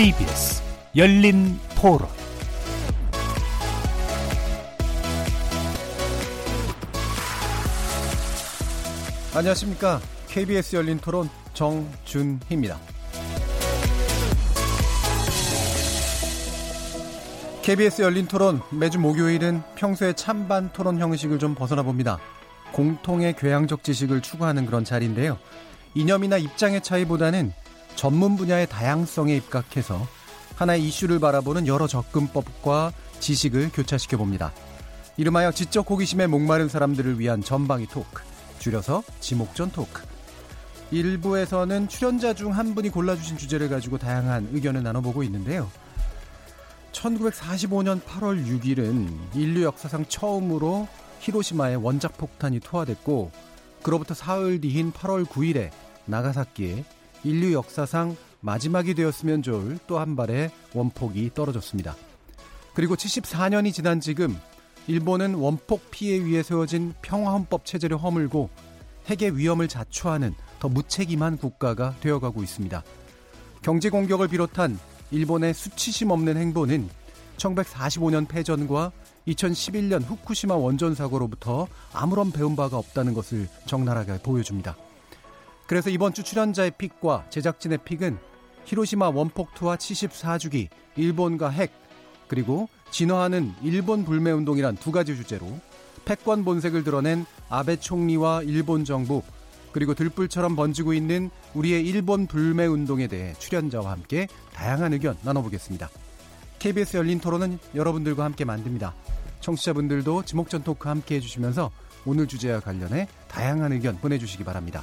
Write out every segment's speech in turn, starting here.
KBS 열린 토론 안녕하십니까. KBS 열린 토론 정준희입니다. KBS 열린 토론 매주 목요일은 평소의 찬반 토론 형식을 좀 벗어나 봅니다. 공통의 교양적 지식을 추구하는 그런 자리인데요. 이념이나 입장의 차이보다는 전문 분야의 다양성에 입각해서 하나의 이슈를 바라보는 여러 접근법과 지식을 교차시켜 봅니다. 이름하여 지적 호기심에 목마른 사람들을 위한 전방위 토크, 줄여서 지목전 토크. 일부에서는 출연자 중 한 분이 골라주신 주제를 가지고 다양한 의견을 나눠보고 있는데요. 1945년 8월 6일은 인류 역사상 처음으로 히로시마에 원작 폭탄이 투하됐고 그로부터 사흘 뒤인 8월 9일에 나가사키에 인류 역사상 마지막이 되었으면 좋을 또 한 발의 원폭이 떨어졌습니다. 그리고 74년이 지난 지금 일본은 원폭 피해 위에 세워진 평화헌법 체제를 허물고 핵의 위험을 자초하는 더 무책임한 국가가 되어가고 있습니다. 경제 공격을 비롯한 일본의 수치심 없는 행보는 1945년 패전과 2011년 후쿠시마 원전 사고로부터 아무런 배운 바가 없다는 것을 적나라하게 보여줍니다. 그래서 이번 주 출연자의 픽과 제작진의 픽은 히로시마 원폭 투하 74주기, 일본과 핵, 그리고 진화하는 일본 불매운동이란 두 가지 주제로 패권 본색을 드러낸 아베 총리와 일본 정부, 그리고 들불처럼 번지고 있는 우리의 일본 불매운동에 대해 출연자와 함께 다양한 의견 나눠보겠습니다. KBS 열린 토론은 여러분들과 함께 만듭니다. 청취자분들도 지목전 토크 함께 해주시면서 오늘 주제와 관련해 다양한 의견 보내주시기 바랍니다.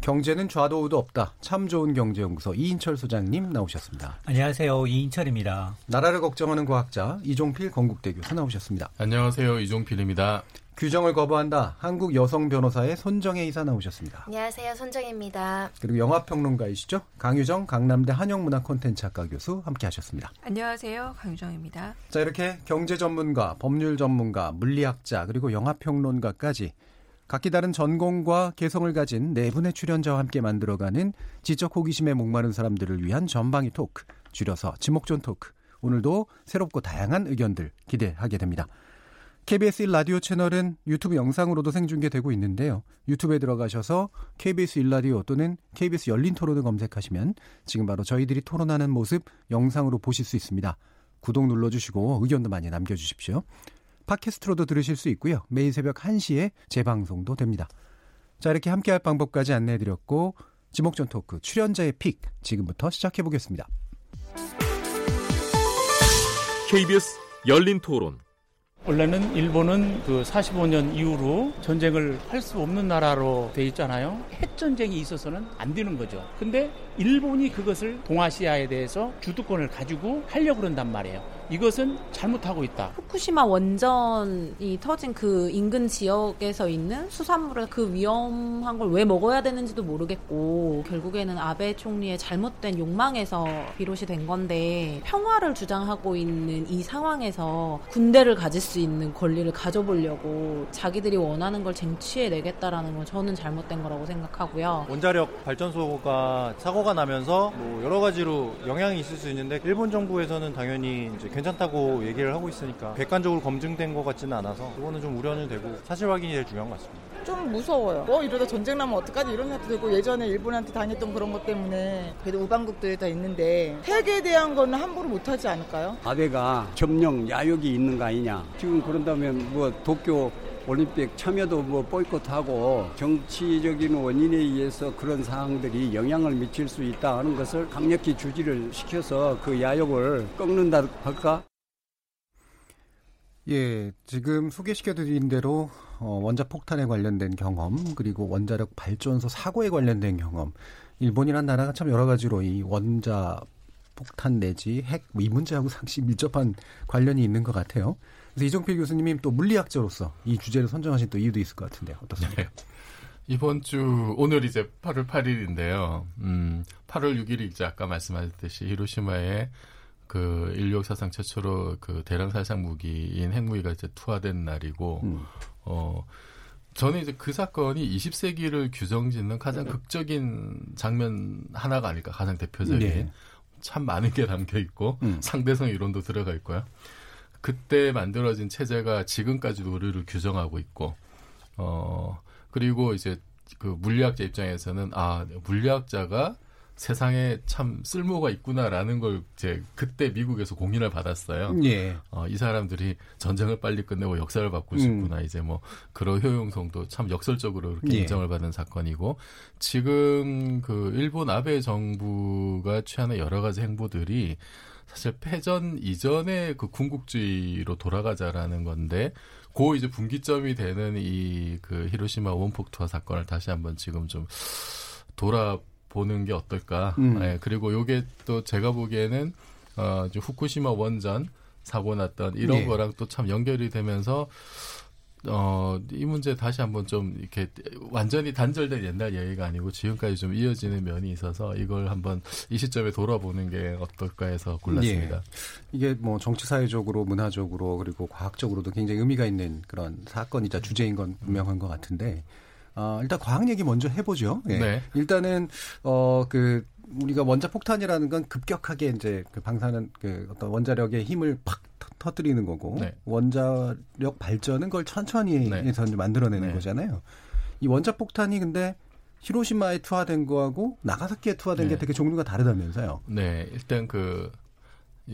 경제는 좌도 우도 없다. 참 좋은 경제연구소 이인철 소장님 나오셨습니다. 안녕하세요. 이인철입니다. 나라를 걱정하는 과학자 이종필 건국대 교수 나오셨습니다. 안녕하세요. 이종필입니다. 규정을 거부한다. 한국 여성 변호사의 손정혜 이사 나오셨습니다. 안녕하세요. 손정혜입니다. 그리고 영화평론가이시죠. 강유정 강남대 한영문화 콘텐츠 학과 교수 함께 하셨습니다. 안녕하세요. 강유정입니다. 자, 이렇게 경제 전문가, 법률 전문가, 물리학자, 그리고 영화평론가까지 각기 다른 전공과 개성을 가진 네 분의 출연자와 함께 만들어가는 지적 호기심에 목마른 사람들을 위한 전방위 토크, 줄여서 지목전 토크. 오늘도 새롭고 다양한 의견들 기대하게 됩니다. KBS 1라디오 채널은 유튜브 영상으로도 생중계되고 있는데요. 유튜브에 들어가셔서 KBS 1라디오 또는 KBS 열린 토론을 검색하시면 지금 바로 저희들이 토론하는 모습 영상으로 보실 수 있습니다. 구독 눌러주시고 의견도 많이 남겨주십시오. 팟캐스트로도 들으실 수 있고요. 매일 새벽 1시에 재방송도 됩니다. 자, 이렇게 함께할 방법까지 안내해드렸고 지목전 토크 출연자의 픽 지금부터 시작해 보겠습니다. KBS 열린 토론. 원래는 일본은 그 45년 이후로 전쟁을 할 수 없는 나라로 돼 있잖아요. 핵 전쟁이 있어서는 안 되는 거죠. 근데 일본이 그것을 동아시아에 대해서 주도권을 가지고 하려고 그런단 말이에요. 이것은 잘못하고 있다. 후쿠시마 원전이 터진 그 인근 지역에서 있는 수산물을 그 위험한 걸 왜 먹어야 되는지도 모르겠고 결국에는 아베 총리의 잘못된 욕망에서 비롯이 된 건데 평화를 주장하고 있는 이 상황에서 군대를 가질 수 있는 권리를 가져보려고 자기들이 원하는 걸 쟁취해 내겠다라는 건 저는 잘못된 거라고 생각하고요. 원자력 발전소가 사고가 나면서 뭐 여러 가지로 영향이 있을 수 있는데 일본 정부에서는 당연히 이제 괜찮다고 얘기를 하고 있으니까 객관적으로 검증된 것 같지는 않아서 그거는 좀 우려는 되고 사실 확인이 제일 중요한 것 같습니다. 좀 무서워요. 뭐 이러다 전쟁 나면 어떡하지 이런 생각도 들고 예전에 일본한테 당했던 그런 것 때문에 그래도 우방국들이 다 있는데 핵에 대한 거는 함부로 못하지 않을까요? 아베가 점령 야욕이 있는 거 아니냐. 지금 그런다면 뭐 도쿄 올림픽 참여도 뭐 보이콧하고 정치적인 원인에 의해서 그런 상황들이 영향을 미칠 수 있다 하는 것을 강력히 주지를 시켜서 그 야욕을 꺾는다 할까? 예, 지금 소개시켜드린 대로 어, 원자 폭탄에 관련된 경험 그리고 원자력 발전소 사고에 관련된 경험 일본이란 나라가 참 여러 가지로 이 원자 폭탄 내지 핵 이 문제하고 상시 밀접한 관련이 있는 것 같아요. 그래서 이정필 교수님이 또 물리학자로서 이 주제를 선정하신 또 이유도 있을 것 같은데요. 어떻습니까? 네. 이번 주 오늘 이제 8월 8일인데요. 음, 8월 6일이 이제 아까 말씀하셨듯이 히로시마에 그 인류 역사상 최초로 그 대량 살상 무기인 핵무기가 이제 투하된 날이고 음. 어 저는 이제 그 사건이 20세기를 규정짓는 가장 극적인 장면 하나가 아닐까 가장 대표적인 네. 참 많은 게 담겨 있고 음. 상대성 이론도 들어가 있고요. 그때 만들어진 체제가 지금까지도 우리를 규정하고 있고 어 그리고 이제 그 물리학자 입장에서는 아 물리학자가 세상에 참 쓸모가 있구나라는 걸 이제 그때 미국에서 공인을 받았어요. 예. 어, 이 사람들이 전쟁을 빨리 끝내고 역사를 바꾸고 싶구나. 음. 이제 뭐 그런 효용성도 참 역설적으로 그렇게 예. 인정을 받은 사건이고 지금 그 일본 아베 정부가 취하는 여러 가지 행보들이 사실 패전 이전의 그 군국주의로 돌아가자라는 건데 고 이제 분기점이 되는 이 그 히로시마 원폭 투하 사건을 다시 한번 지금 좀 돌아 보는 게 어떨까. 음. 네, 그리고 요게 또 제가 보기에는 어, 이제 후쿠시마 원전 사고 났던 이런 네. 거랑 또 참 연결이 되면서 어, 이 문제 다시 한번 좀 이렇게 완전히 단절된 옛날 얘기가 아니고 지금까지 좀 이어지는 면이 있어서 이걸 한번 이 시점에 돌아보는 게 어떨까 해서 골랐습니다. 예. 이게 뭐 정치 사회적으로 문화적으로 그리고 과학적으로도 굉장히 의미가 있는 그런 사건이자 주제인 건 분명한 것 같은데 어, 일단 과학 얘기 먼저 해보죠. 예. 네. 일단은 어 그 우리가 원자 폭탄이라는 건 급격하게 이제 그 방사능 그 어떤 원자력의 힘을 팍 터뜨리는 거고 네. 원자력 발전은 그걸 천천히 네. 해서 만들어내는 네. 거잖아요. 이 원자 폭탄이 근데 히로시마에 투하된 거하고 나가사키에 투하된 게 네. 되게 종류가 다르다면서요. 네, 일단 그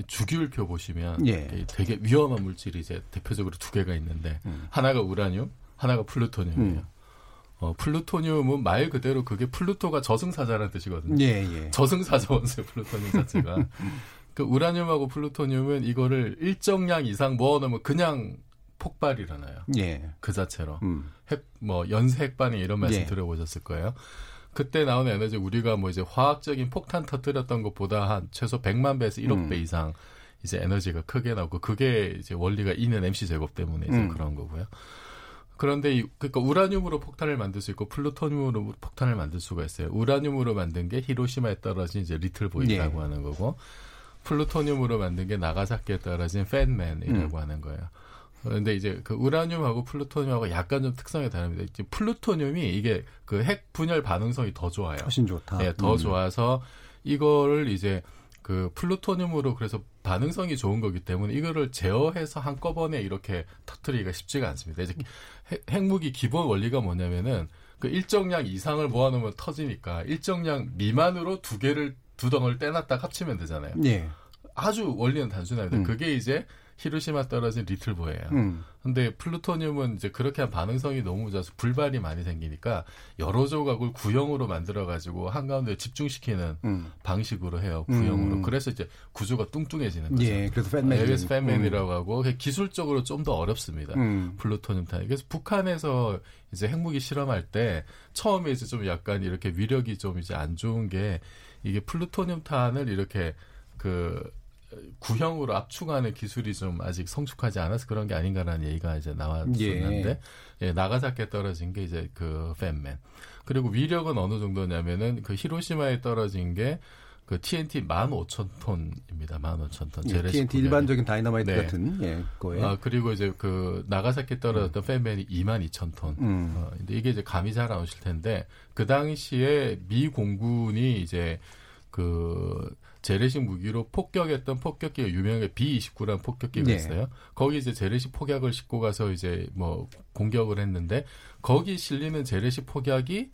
주기율표 보시면 예. 되게 위험한 물질이 이제 대표적으로 두 개가 있는데 음. 하나가 우라늄, 하나가 플루토늄이에요. 음. 어, 플루토늄은 말 그대로 그게 플루토가 저승사자라는 뜻이거든요. 예, 예. 저승사자 원소의 플루토늄 자체가. 그 우라늄하고 플루토늄은 이거를 일정량 이상 모아놓으면 그냥 폭발이 일어나요. 예. 그 자체로. 음. 핵, 뭐, 연쇄 핵반응 이런 말씀 예. 들어보셨을 거예요. 그때 나오는 에너지 우리가 뭐 이제 화학적인 폭탄 터뜨렸던 것보다 한 최소 100만 배에서 1억 음. 배 이상 이제 에너지가 크게 나오고 그게 이제 원리가 있는 MC 제곱 때문에 이제 음. 그런 거고요. 그런데 이, 그러니까 우라늄으로 폭탄을 만들 수 있고 플루토늄으로 폭탄을 만들 수가 있어요. 우라늄으로 만든 게 히로시마에 떨어진 이제 리틀 보이라고 네. 하는 거고 플루토늄으로 만든 게 나가사키에 떨어진 Fat Man이라고 음. 하는 거예요. 그런데 이제 그 우라늄하고 플루토늄하고 약간 좀 특성이 다릅니다. 이제 플루토늄이 이게 그 핵 분열 반응성이 더 좋아요. 훨씬 좋다. 네, 더 음. 좋아서 이거를 이제 그 플루토늄으로 그래서 반응성이 좋은 거기 때문에 이거를 제어해서 한꺼번에 이렇게 터트리기가 쉽지가 않습니다. 이제 핵무기 기본 원리가 뭐냐면은 그 일정량 이상을 모아놓으면 터지니까 일정량 미만으로 두 개를 두 덩을 떼놨다 합치면 되잖아요. 네. 아주 원리는 단순합니다. 음. 그게 이제 히로시마 떨어진 리틀보예요. 음. 근데 플루토늄은 이제 그렇게 한 반응성이 너무 좋아서 불발이 많이 생기니까 여러 조각을 구형으로 만들어 가지고 한가운데 집중시키는 음. 방식으로 해요. 구형으로. 음. 그래서 이제 구조가 뚱뚱해지는 거죠. 예, 그래서 팬맨. 네, 그래서 팬맨이라고 음. 하고 기술적으로 좀 더 어렵습니다. 음. 플루토늄 탄. 그래서 북한에서 이제 핵무기 실험할 때 처음에 이제 좀 약간 이렇게 위력이 좀 이제 안 좋은 게 이게 플루토늄 탄을 이렇게 그 구형으로 압축하는 기술이 좀 아직 성숙하지 않아서 그런 게 아닌가라는 얘기가 이제 나왔었는데 예, 예 나가사키에 떨어진 게 이제 그 팬맨 그리고 위력은 어느 정도냐면은 그 히로시마에 떨어진 게 그 TNT 15,000톤입니다. 15,000톤. 예, TNT 일반적인 다이너마이트 네. 같은 예, 거에. 아, 그리고 이제 그 나가사키에 떨어졌던 음. 팬맨이 22,000톤. 음. 어, 근데 이게 이제 감이 잘 안 오실 텐데 그 당시에 미 공군이 이제 그 재래식 무기로 폭격했던 폭격기가 유명하게 B29라는 폭격기가 네. 있어요. 거기 이제 재래식 폭약을 싣고 가서 이제 뭐 공격을 했는데 거기 실리는 재래식 폭약이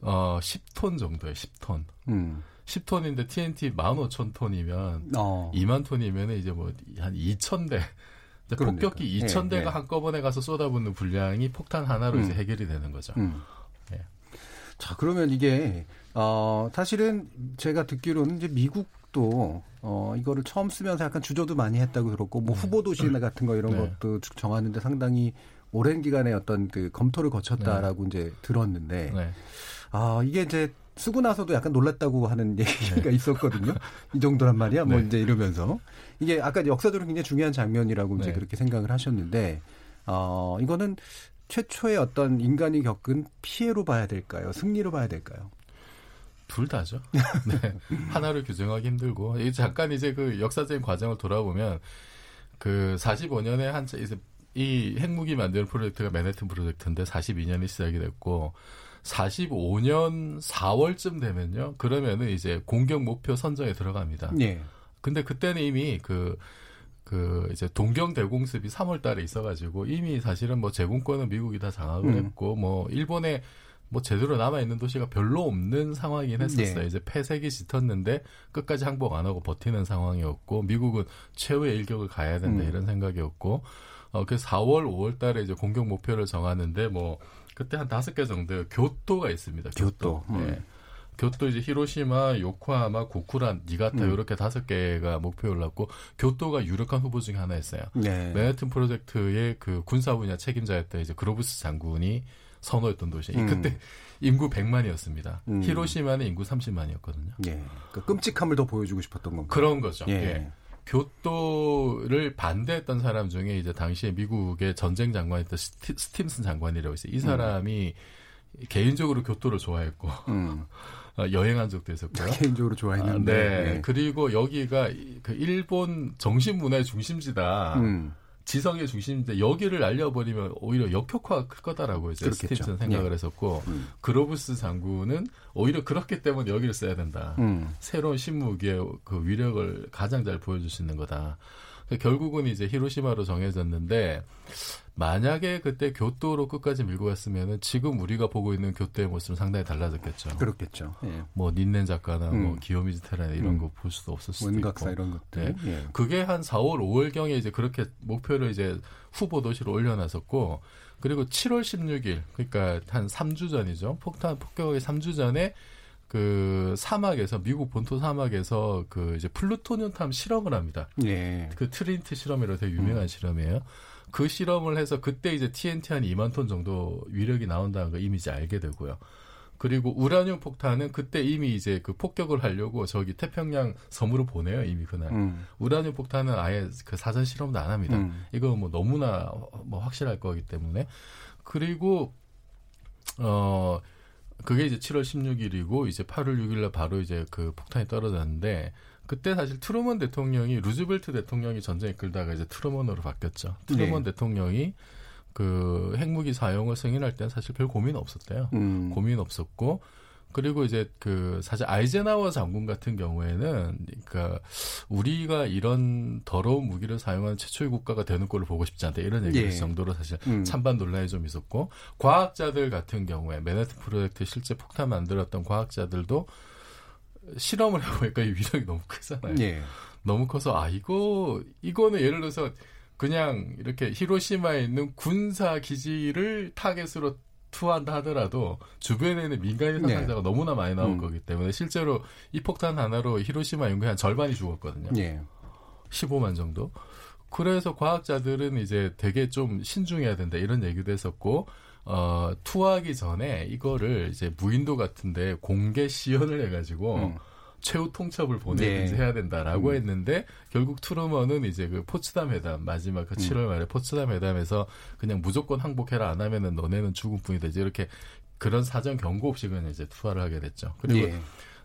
어 10톤 정도예요. 10톤. 음. 10톤인데 TNT 15,000톤이면 어. 2만 톤이면 이제 뭐 한 2,000대 그러니까. 폭격기 2천 대가 예, 예. 한꺼번에 가서 쏟아붓는 분량이 폭탄 하나로 음. 이제 해결이 되는 거죠. 음. 예. 자 그러면 이게 어 사실은 제가 듣기로는 이제 미국도 어 이거를 처음 쓰면서 약간 주저도 많이 했다고 들었고 뭐 네. 후보 도시 네. 같은 거 이런 네. 것도 정하는데 상당히 오랜 기간의 어떤 그 검토를 거쳤다라고 네. 이제 들었는데 네. 아 이게 이제 쓰고 나서도 약간 놀랐다고 하는 얘기가 네. 있었거든요. 이 정도란 말이야. 뭐 네. 이제 이러면서 이게 아까 역사적으로 굉장히 중요한 장면이라고 네. 이제 그렇게 생각을 하셨는데 어 이거는 최초의 어떤 인간이 겪은 피해로 봐야 될까요? 승리로 봐야 될까요? 둘 다죠. 네. 하나를 규정하기 힘들고 잠깐 이제 그 역사적인 과정을 돌아보면 그 45년에 한 이제 이 핵무기 만드는 프로젝트가 맨해튼 프로젝트인데 42년이 시작이 됐고 45년 4월쯤 되면요. 그러면은 이제 공격 목표 선정에 들어갑니다. 네. 근데 그때는 이미 그, 그 이제 동경 대공습이 3월 달에 있어 가지고 이미 사실은 뭐 제공권은 미국이 다 장악을 음. 했고 뭐 일본에 뭐 제대로 남아 있는 도시가 별로 없는 상황이긴 했었어요. 네. 이제 폐색이 짙었는데 끝까지 항복 안 하고 버티는 상황이었고 미국은 최후의 일격을 가야 된다 음. 이런 생각이었고 어, 그 4월, 5월 달에 이제 공격 목표를 정하는데 뭐 그때 한 다섯 개 정도 교토가 있습니다. 교토. 교토. 음. 네. 교토 이제 히로시마, 요코하마, 고쿠란, 니가타 음. 이렇게 다섯 개가 목표를 놨고 교토가 유력한 후보 중에 하나였어요. 네. 맨해튼 프로젝트의 그 군사 분야 책임자였던 이제 그로브스 장군이 선호했던 도시. 음. 그때 인구 100만이었습니다. 음. 히로시마는 인구 30만이었거든요. 예. 그 끔찍함을 더 보여주고 싶었던 건가요? 그런 거죠. 예. 예. 교토를 반대했던 사람 중에 이제 당시에 미국의 전쟁 장관이었던 스티, 스팀슨 장관이라고 있어요. 이 음. 사람이 음. 개인적으로 교토를 좋아했고 음. 어, 여행한 적도 있었고요. 개인적으로 좋아했는데. 아, 네. 네. 그리고 여기가 그 일본 정신 문화의 중심지다. 음. 지성의 중심인데 여기를 알려버리면 오히려 역효과가 클 거다라고 이제 그렇겠죠. 스팀슨 생각을 예. 했었고 음. 그로브스 장군은 오히려 그렇기 때문에 여기를 써야 된다. 음. 새로운 신무기의 그 위력을 가장 잘 보여줄 수 있는 거다. 결국은 이제 히로시마로 정해졌는데 만약에 그때 교토로 끝까지 밀고 갔으면은 지금 우리가 보고 있는 교토의 모습은 상당히 달라졌겠죠. 그렇겠죠. 예. 뭐 닌넨 작가나 뭐 음. 뭐 기요미즈 테라나 이런 음. 거볼 수도 없을 수도 원각사 있고. 이런 것들. 네. 예. 그게 한 4월 5월 경에 이제 그렇게 목표를 이제 후보 도시로 올려놨었고 그리고 7월 16일 그러니까 한 3주 전이죠. 폭탄 폭격의 3주 전에 그 사막에서 미국 본토 사막에서 그 이제 플루토늄 폭탄 실험을 합니다. 예. 그 트리니티 실험이라고 되게 유명한 음. 실험이에요. 그 실험을 해서 그때 이제 TNT 한 2만 톤 정도 위력이 나온다는 걸 이미 이제 알게 되고요. 그리고 우라늄 폭탄은 그때 이미 이제 그 폭격을 하려고 저기 태평양 섬으로 보내요 이미 그날. 음. 우라늄 폭탄은 아예 그 사전 실험도 안 합니다. 음. 이거 뭐 너무나 뭐 확실할 거기 때문에 그리고 어 그게 이제 7월 16일이고 이제 8월 6일날 바로 이제 그 폭탄이 떨어졌는데 그때 사실 트루먼 대통령이 루즈벨트 대통령이 전쟁을 이끌다가 이제 트루먼으로 바뀌었죠. 트루먼 네. 대통령이 그 핵무기 사용을 승인할 때는 사실 별 고민 없었대요. 음. 고민 없었고 그리고 이제 그 사실 아이젠하워 장군 같은 경우에는 그러니까 우리가 이런 더러운 무기를 사용하는 최초의 국가가 되는 꼴을 보고 싶지 않다 이런 얘기를 예. 정도로 사실 음. 찬반 논란이 좀 있었고 과학자들 같은 경우에 맨해튼 프로젝트 실제 폭탄 만들었던 과학자들도 실험을 해보니까 이 위력이 너무 크잖아요. 예. 너무 커서 아 이거 이거는 예를 들어서 그냥 이렇게 히로시마에 있는 군사 기지를 타겟으로 투한다 하더라도 주변에 있는 민간인 사상자가 네. 너무나 많이 나올 음. 거기 때문에 실제로 이 폭탄 하나로 히로시마 인구의 한 절반이 죽었거든요. 네. 15만 정도. 그래서 과학자들은 이제 되게 좀 신중해야 된다 이런 얘기도 했었고 어 투하기 전에 이거를 이제 무인도 같은데 공개 시연을 해가지고 음. 최후 통첩을 보내든지 네. 해야 된다라고 음. 했는데 결국 트루먼은 이제 그 포츠담 회담 마지막 그 7월 음. 말에 포츠담 회담에서 그냥 무조건 항복해라 안 하면은 너네는 죽을 뿐이다 이제 이렇게 그런 사전 경고 없이 그냥 이제 투하를 하게 됐죠. 그리고 네.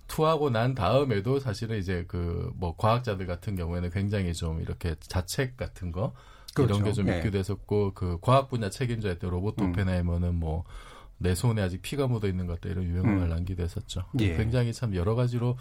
투하고 난 다음에도 사실은 이제 그 뭐 과학자들 같은 경우에는 굉장히 좀 이렇게 자책 같은 거 그렇죠. 이런 게좀 네. 있기도 했었고 그 과학 분야 책임자였던 로버트 음. 오펜하이머는 뭐 내 손에 아직 피가 묻어 있는 것 같다 이런 유명을 음. 남기도 했었죠. 예. 굉장히 참 여러 가지로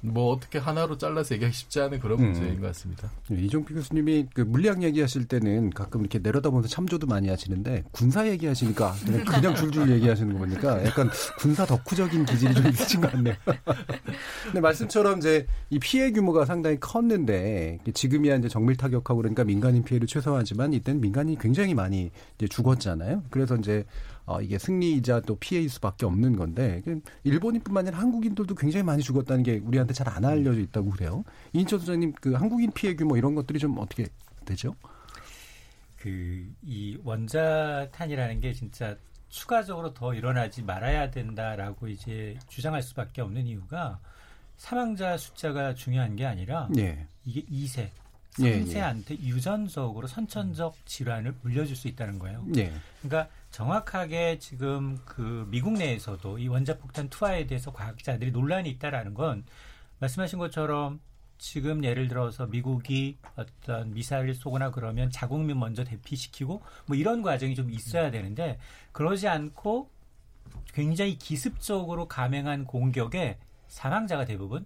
뭐 어떻게 하나로 잘라서 얘기하기 쉽지 않은 그런 음. 문제인 것 같습니다. 예, 이종필 교수님이 그 물리학 얘기하실 때는 가끔 이렇게 내려다보면서 참조도 많이 하시는데 군사 얘기하시니까 그냥, 그냥 줄줄 얘기하시는 거 보니까 약간 군사 덕후적인 기질이 좀 있으신 것 같네요. 근데 말씀처럼 이제 이 피해 규모가 상당히 컸는데 지금이야 이제 정밀 타격하고 그러니까 민간인 피해를 최소화하지만 이때는 민간인이 굉장히 많이 이제 죽었잖아요. 그래서 이제 어, 이게 승리이자 또 피해일 수밖에 없는 건데 일본인뿐만 아니라 한국인들도 굉장히 많이 죽었다는 게 우리한테 잘 안 알려져 있다고 그래요. 이인철 소장님 그 한국인 피해 규모 이런 것들이 좀 어떻게 되죠? 그 이 원자탄이라는 게 진짜 추가적으로 더 일어나지 말아야 된다라고 이제 주장할 수밖에 없는 이유가 사망자 숫자가 중요한 게 아니라 예. 이게 2세, 3세한테 예, 예. 유전적으로 선천적 질환을 물려줄 수 있다는 거예요. 예. 그러니까 정확하게 지금 그 미국 내에서도 이 원자폭탄 투하에 대해서 과학자들이 논란이 있다라는 건 말씀하신 것처럼 지금 예를 들어서 미국이 어떤 미사일 쏘거나 그러면 자국민 먼저 대피시키고 뭐 이런 과정이 좀 있어야 되는데 그러지 않고 굉장히 기습적으로 감행한 공격에 사망자가 대부분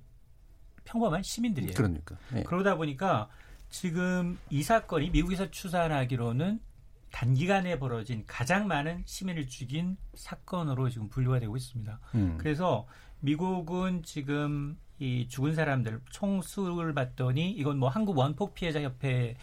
평범한 시민들이에요. 그러니까. 네. 그러다 보니까 지금 이 사건이 미국에서 추산하기로는 단기간에 벌어진 가장 많은 시민을 죽인 사건으로 지금 분류가 되고 있습니다. 음. 그래서 미국은 지금 이 죽은 사람들 총수를 봤더니 이건 뭐 한국 원폭 피해자 협회의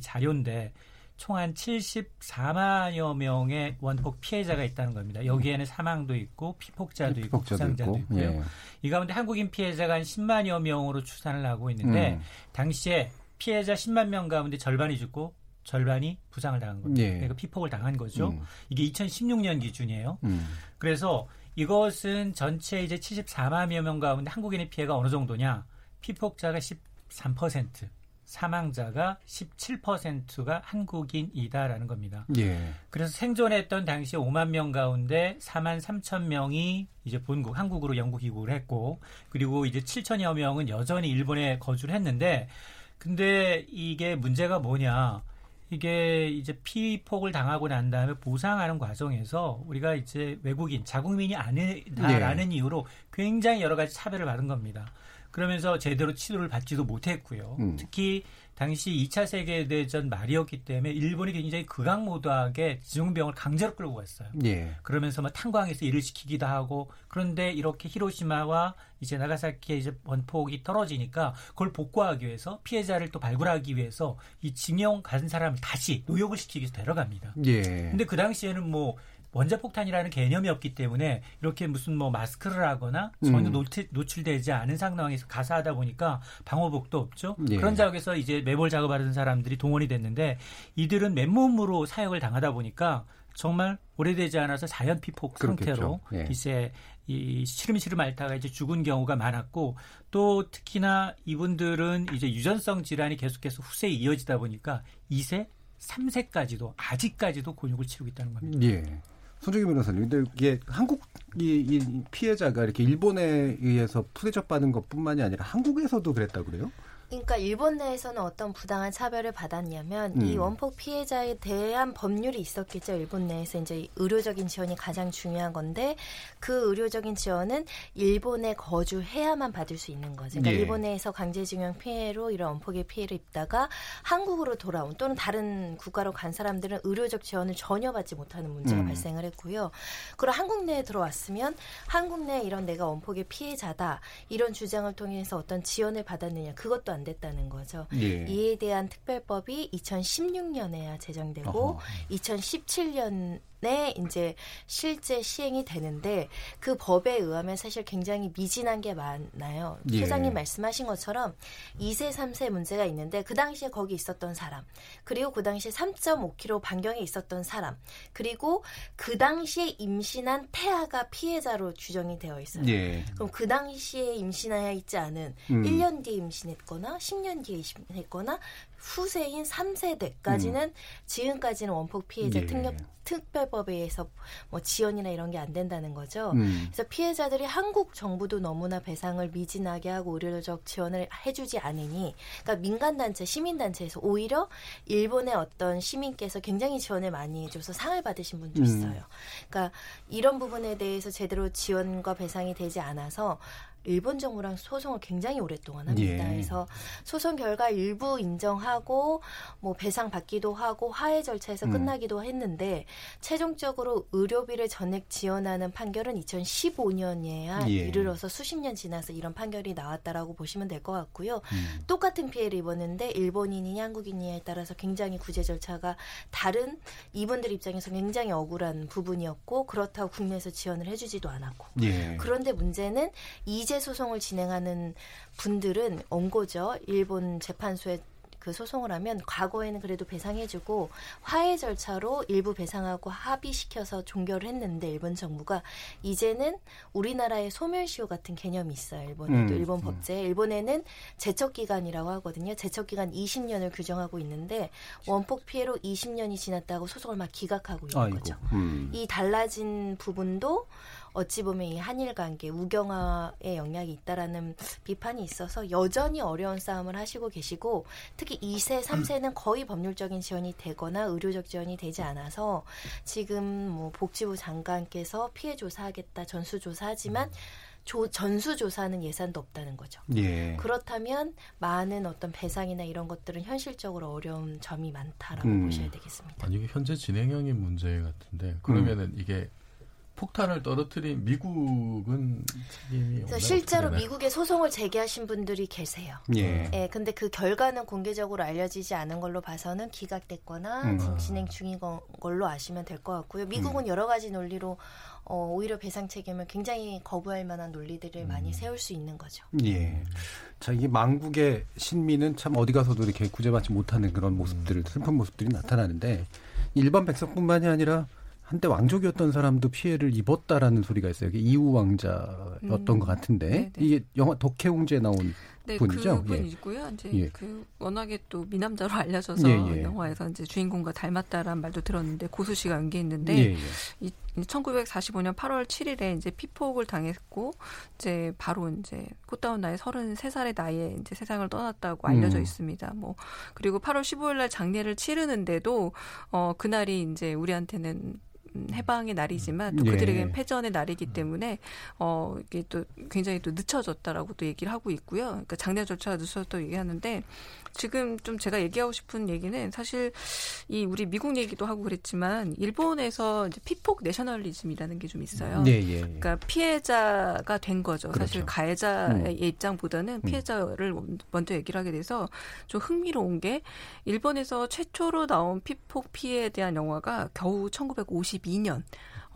자료인데 총 한 74만여 명의 원폭 피해자가 있다는 겁니다. 여기에는 사망도 있고 피폭자도, 있고 부상자도 있고. 요 예. 이 가운데 한국인 피해자가 한 10만여 명으로 추산을 하고 있는데 음. 당시에 피해자 10만 명 가운데 절반이 죽고 절반이 부상을 당한 겁니다. 예. 그러니까 피폭을 당한 거죠. 음. 이게 2016년 기준이에요. 음. 그래서 이것은 전체 이제 74만여 명 가운데 한국인의 피해가 어느 정도냐? 피폭자가 13%, 사망자가 17%가 한국인이다라는 겁니다. 예. 그래서 생존했던 당시 5만 명 가운데 4만 3천 명이 이제 본국 한국으로 영국 귀국을 했고 그리고 이제 7천여 명은 여전히 일본에 거주를 했는데 근데 이게 문제가 뭐냐? 이게 이제 피폭을 당하고 난 다음에 보상하는 과정에서 우리가 이제 외국인 자국민이 아니다라는 네. 이유로 굉장히 여러 가지 차별을 받은 겁니다. 그러면서 제대로 치료를 받지도 못했고요. 음. 특히 당시 2차 세계대전 말이었기 때문에 일본이 굉장히 극악무도하게 지중병을 강제로 끌고 갔어요. 예. 그러면서 뭐 탄광에서 일을 시키기도 하고 그런데 이렇게 히로시마와 이제 나가사키의 이제 원폭이 떨어지니까 그걸 복구하기 위해서 피해자를 또 발굴하기 위해서 이 징용 간 사람을 다시 노역을 시키기 위해서 데려갑니다. 예. 근데 그 당시에는 뭐 원자폭탄이라는 개념이 없기 때문에 이렇게 무슨 뭐 마스크를 하거나 전혀 음. 노출, 되지 않은 상황에서 가사하다 보니까 방호복도 없죠. 예. 그런 작업에서 이제 매몰 작업하는 사람들이 동원이 됐는데 이들은 맨몸으로 사역을 당하다 보니까 정말 오래되지 않아서 자연 피폭 상태로 예. 이제 이 시름시름 앓다가 이제 죽은 경우가 많았고 또 특히나 이분들은 이제 유전성 질환이 계속해서 후세에 이어지다 보니까 2세, 3세까지도 아직까지도 곤욕을 치르고 있다는 겁니다. 예. 손정희 변호사님, 근데 이게 한국 이, 이 피해자가 이렇게 일본에 의해서 푸대접 받은 것뿐만이 아니라 한국에서도 그랬다 그래요? 그러니까 일본 내에서는 어떤 부당한 차별을 받았냐면 음. 이 원폭 피해자에 대한 법률이 있었겠죠. 일본 내에서 이제 의료적인 지원이 가장 중요한 건데 그 의료적인 지원은 일본에 거주해야만 받을 수 있는 거죠. 그러니까 예. 일본에서 강제징용 피해로 이런 원폭의 피해를 입다가 한국으로 돌아온 또는 다른 국가로 간 사람들은 의료적 지원을 전혀 받지 못하는 문제가 음. 발생을 했고요. 그리고 한국 내에 들어왔으면 한국 내에 이런 내가 원폭의 피해자다 이런 주장을 통해서 어떤 지원을 받았느냐 그것도 안 됐다는 거죠. 예. 이에 대한 특별법이 2016년에야 제정되고 어허. 2017년 네, 이제 실제 시행이 되는데 그 법에 의하면 사실 굉장히 미진한 게 많아요. 예. 소장님 말씀하신 것처럼 2세, 3세 문제가 있는데 그 당시에 거기 있었던 사람, 그리고 그 당시에 3.5km 반경에 있었던 사람, 그리고 그 당시에 임신한 태아가 피해자로 규정이 되어 있어요. 예. 그럼 그 당시에 임신하여 있지 않은 음. 1년 뒤에 임신했거나 10년 뒤에 임신했거나 후세인 3세대까지는 음. 지금까지는 원폭 피해자 예. 특력 특별법에 의해서 뭐 지원이나 이런 게 안 된다는 거죠. 음. 그래서 피해자들이 한국 정부도 너무나 배상을 미진하게 하고 의료적 지원을 해주지 않으니, 그러니까 민간 단체, 시민 단체에서 오히려 일본의 어떤 시민께서 굉장히 지원을 많이 해줘서 상을 받으신 분도 음. 있어요. 그러니까 이런 부분에 대해서 제대로 지원과 배상이 되지 않아서 일본 정부랑 소송을 굉장히 오랫동안 합니다. 예. 그래서 소송 결과 일부 인정하고 뭐 배상 받기도 하고 화해 절차에서 음. 끝나기도 했는데 최종적으로 의료비를 전액 지원하는 판결은 2015년에야 예. 이르러서 수십 년 지나서 이런 판결이 나왔다라고 보시면 될 것 같고요. 음. 똑같은 피해를 입었는데 일본인이냐 한국인이냐에 따라서 굉장히 구제 절차가 다른 이분들 입장에서 굉장히 억울한 부분이었고 그렇다고 국내에서 지원을 해주지도 않았고 예. 그런데 문제는 이제 소송을 진행하는 분들은 원고죠. 일본 재판소에 그 소송을 하면 과거에는 그래도 배상해주고 화해 절차로 일부 배상하고 합의시켜서 종결을 했는데 일본 정부가 이제는 우리나라의 소멸시효 같은 개념이 있어요. 일본에도 음, 일본 음. 법제에 일본에는 제척 기간이라고 하거든요. 제척 기간 20년을 규정하고 있는데 원폭 피해로 20년이 지났다고 소송을 막 기각하고 있는 아이고, 거죠. 음. 이 달라진 부분도 어찌 보면 이 한일 관계 우경화의 영향이 있다라는 비판이 있어서 여전히 어려운 싸움을 하시고 계시고 특히 2세, 3세는 거의 법률적인 지원이 되거나 의료적 지원이 되지 않아서 지금 뭐 복지부 장관께서 피해 조사하겠다 전수 조사하지만 조, 전수조사는 예산도 없다는 거죠. 예. 그렇다면 많은 어떤 배상이나 이런 것들은 현실적으로 어려운 점이 많다라고 음. 보셔야 되겠습니다. 아니, 이게 현재 진행형인 문제 같은데 그러면은 음. 이게 폭탄을 떨어뜨린 미국은 책임이 없나요? 실제로 미국에 소송을 제기하신 분들이 계세요. 예. 예. 근데 그 결과는 공개적으로 알려지지 않은 걸로 봐서는 기각됐거나 음. 진행 중인 걸로 아시면 될 것 같고요. 미국은 음. 여러 가지 논리로 어, 오히려 배상 책임을 굉장히 거부할 만한 논리들을 음. 많이 세울 수 있는 거죠. 예. 자, 이 망국의 신민은 참 어디 가서도 이렇게 구제받지 못하는 그런 모습들을, 슬픈 모습들이 나타나는데, 일반 백성뿐만이 아니라 한때 왕족이었던 사람도 피해를 입었다라는 소리가 있어요. 이후 왕자였던 음. 것 같은데 네네. 이게 영화 덕혜옹지에 나온 네, 분이죠. 그 분이고요. 예. 이제 예. 그 워낙에 또 미남자로 알려져서 예, 예. 영화에서 이제 주인공과 닮았다라는 말도 들었는데 고수 씨가 연기했는데 예, 예. 이 1945년 8월 7일에 이제 피폭을 당했고 이제 바로 이제 꽃다운 나이 33살의 나이에 이제 세상을 떠났다고 알려져 음. 있습니다. 뭐 그리고 8월 15일 날 장례를 치르는데도 어 그날이 이제 우리한테는 음, 해방의 날이지만 또 예. 그들에게는 패전의 날이기 때문에 어 이게 또 굉장히 또 늦춰졌다라고 또 얘기를 하고 있고요. 그러니까 장례 절차가 늦춰졌다고 얘기하는데 지금 좀 제가 얘기하고 싶은 얘기는 사실 이 우리 미국 얘기도 하고 그랬지만 일본에서 이제 피폭 내셔널리즘이라는 게 좀 있어요. 예, 예, 예. 그러니까 피해자가 된 거죠. 그렇죠. 사실 가해자의 음. 입장보다는 음. 피해자를 먼저 얘기를 하게 돼서 좀 흥미로운 게 일본에서 최초로 나온 피폭 피해에 대한 영화가 겨우 1952년